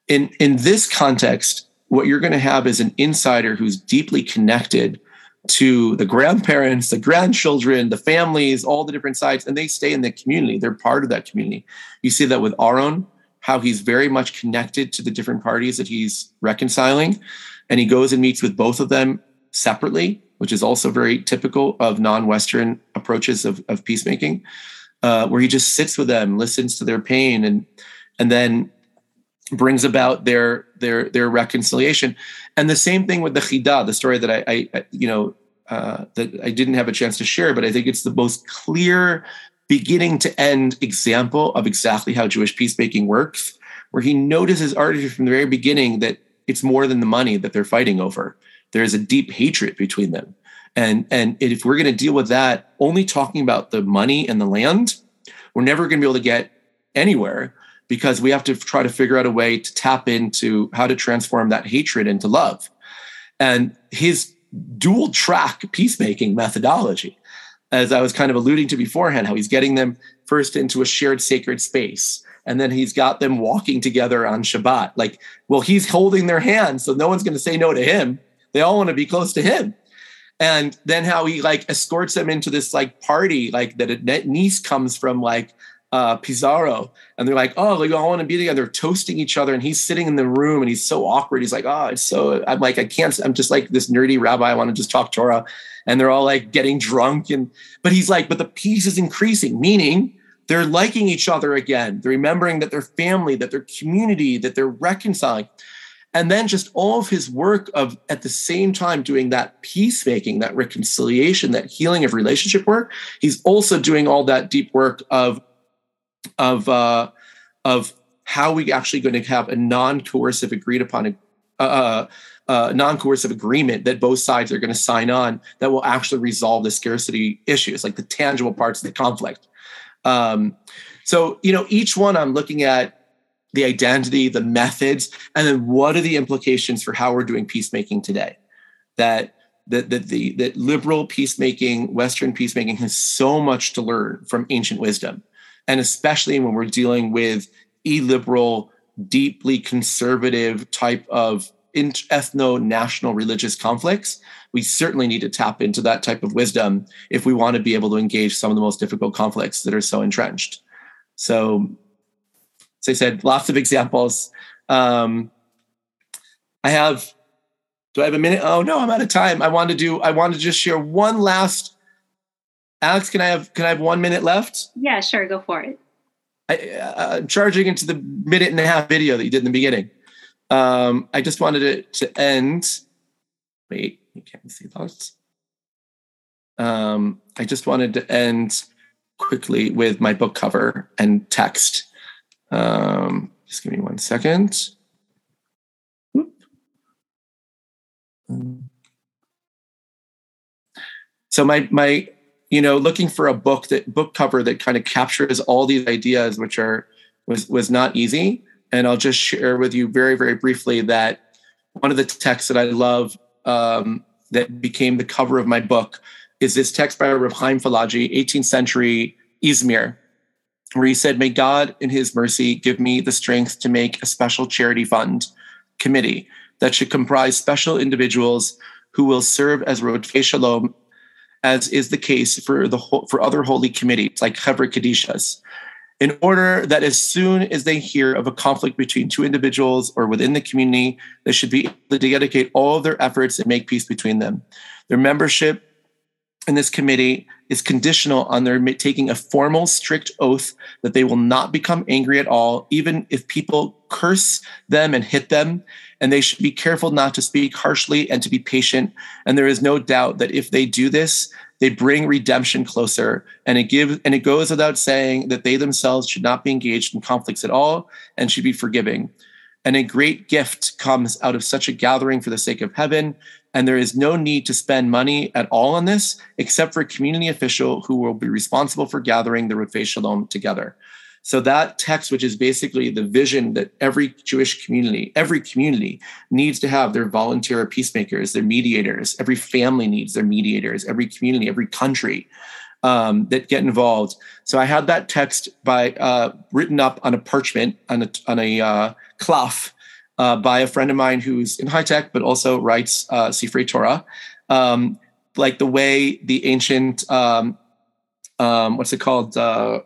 In in this context, what you're going to have is an insider who's deeply connected to the grandparents, the grandchildren, the families, all the different sides, and they stay in the community. They're part of that community. You see that with Aaron, how he's very much connected to the different parties that he's reconciling. And he goes and meets with both of them separately, which is also very typical of non Western approaches of, of peacemaking, uh, where he just sits with them, listens to their pain, and, and then brings about their their their reconciliation. And the same thing with the chida the story that i, I you know uh, that i didn't have a chance to share but i think it's the most clear beginning to end example of exactly how jewish peacemaking works where he notices already from the very beginning that it's more than the money that they're fighting over. There's a deep hatred between them. And and if we're going to deal with that only talking about the money and the land we're never going to be able to get anywhere because we have to try to figure out a way to tap into how to transform that hatred into love. And his dual track peacemaking methodology, as I was kind of alluding to beforehand, how he's getting them first into a shared sacred space. And then he's got them walking together on Shabbat. Like, well, he's holding their hands, so no one's going to say no to him. They all want to be close to him. And then how he like escorts them into this like party, like that a niece comes from like uh, Pesaro, and they're like, "Oh, like, I want to be together." They're toasting each other, and he's sitting in the room, and he's so awkward. He's like, "Oh, it's so." I'm like, I can't. I'm just like this nerdy rabbi. I want to just talk Torah, and they're all like getting drunk, and but he's like, but the peace is increasing, meaning they're liking each other again. They're remembering that they're family, that they're community, that they're reconciling. And then just all of his work of at the same time doing that peacemaking, that reconciliation, that healing of relationship work. He's also doing all that deep work of of uh, of how we actually going to have a non-coercive agreed upon uh, uh, uh, non-coercive agreement that both sides are going to sign on that will actually resolve the scarcity issues, like the tangible parts of the conflict. Um, so, you know, each one I'm looking at the identity, the methods, and then what are the implications for how we're doing peacemaking today? That that that the that liberal peacemaking, Western peacemaking has so much to learn from ancient wisdom, and especially when we're dealing with illiberal, deeply conservative type of ethno national religious conflicts, we certainly need to tap into that type of wisdom if we want to be able to engage some of the most difficult conflicts that are so entrenched. So, as I said, lots of examples. Um, I have. Do I have a minute? Oh no, I'm out of time. I want to do. I want to just share one last. Alex, can I have can I have one minute left? Yeah, sure. Go for it. I, uh, I'm charging into the minute and a half video that you did in the beginning. Um, I just wanted it to end. Wait, you can't see those. Um, I just wanted to end quickly with my book cover and text. Um, just give me one second. So my my you know looking for a book that book cover that kind of captures all these ideas which are was was not easy. And I'll just share with you very, very briefly that one of the texts that I love um, that became the cover of my book is this text by Reb Chaim Palagi, 18th century Izmir, where he said, May God in his mercy give me the strength to make a special charity fund committee that should comprise special individuals who will serve as Rodfei Shalom, as is the case for the for other holy committees like Chevra Kadishas, in order that as soon as they hear of a conflict between two individuals or within the community, they should be able to dedicate all of their efforts and make peace between them. Their membership in this committee is conditional on their taking a formal, strict oath that they will not become angry at all, even if people curse them and hit them. And they should be careful not to speak harshly and to be patient. And there is no doubt that if they do this, they bring redemption closer. And it gives and it goes without saying that they themselves should not be engaged in conflicts at all and should be forgiving. And a great gift comes out of such a gathering for the sake of heaven. And there is no need to spend money at all on this, except for a community official who will be responsible for gathering the Rodfei Shalom together. So that text, which is basically the vision that every Jewish community, every community needs to have their volunteer peacemakers, their mediators. Every family needs their mediators. Every community, every country um, that get involved. So I had that text by uh, written up on a parchment on a on a uh, cloth uh, by a friend of mine who's in high tech but also writes uh, Sifrei Torah, um, like the way the ancient um, um, what's it called? Uh,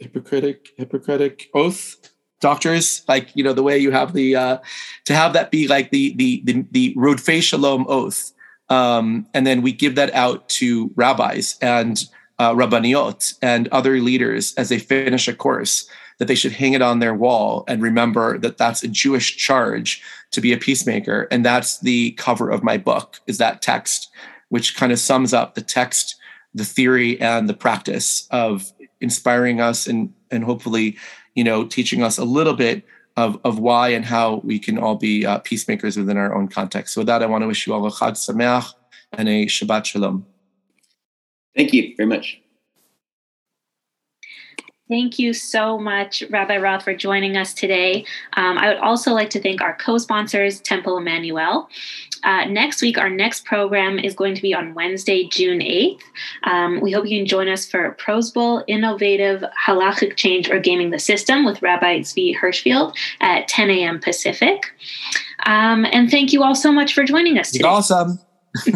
Hippocratic Hippocratic oath? doctors like you know the way you have the uh to have that be like the the the, the rodfei shalom oath um and then we give that out to rabbis and uh, rabbaniot and other leaders as they finish a course that they should hang it on their wall and remember that that's a jewish charge to be a peacemaker and that's the cover of my book is that text which kind of sums up the text the theory and the practice of inspiring us and and hopefully you know teaching us a little bit of of why and how we can all be uh, peacemakers within our own context. So with that, I want to wish you all a Chag Sameach and a Shabbat Shalom. Thank you very much. Thank you so much, Rabbi Roth, for joining us today. Um, I would also like to thank our co sponsors, Temple Emmanuel. Uh, next week, our next program is going to be on Wednesday, June 8th. Um, we hope you can join us for Prozbul Innovative Halachic Change or Gaming the System with Rabbi Zvi Hirschfield at 10 a.m. Pacific. Um, and thank you all so much for joining us today. Awesome. (laughs) (laughs)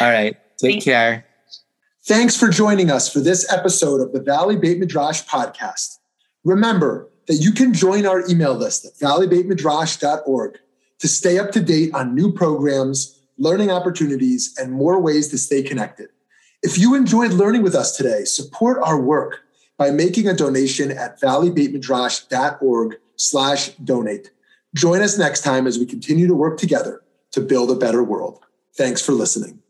all right. Take care. Thanks for joining us for this episode of the Valley Beit Midrash podcast. Remember that you can join our email list at valleybeitmidrash.org to stay up to date on new programs, learning opportunities, and more ways to stay connected. If you enjoyed learning with us today, support our work by making a donation at valleybeitmidrash.org slash donate. Join us next time as we continue to work together to build a better world. Thanks for listening.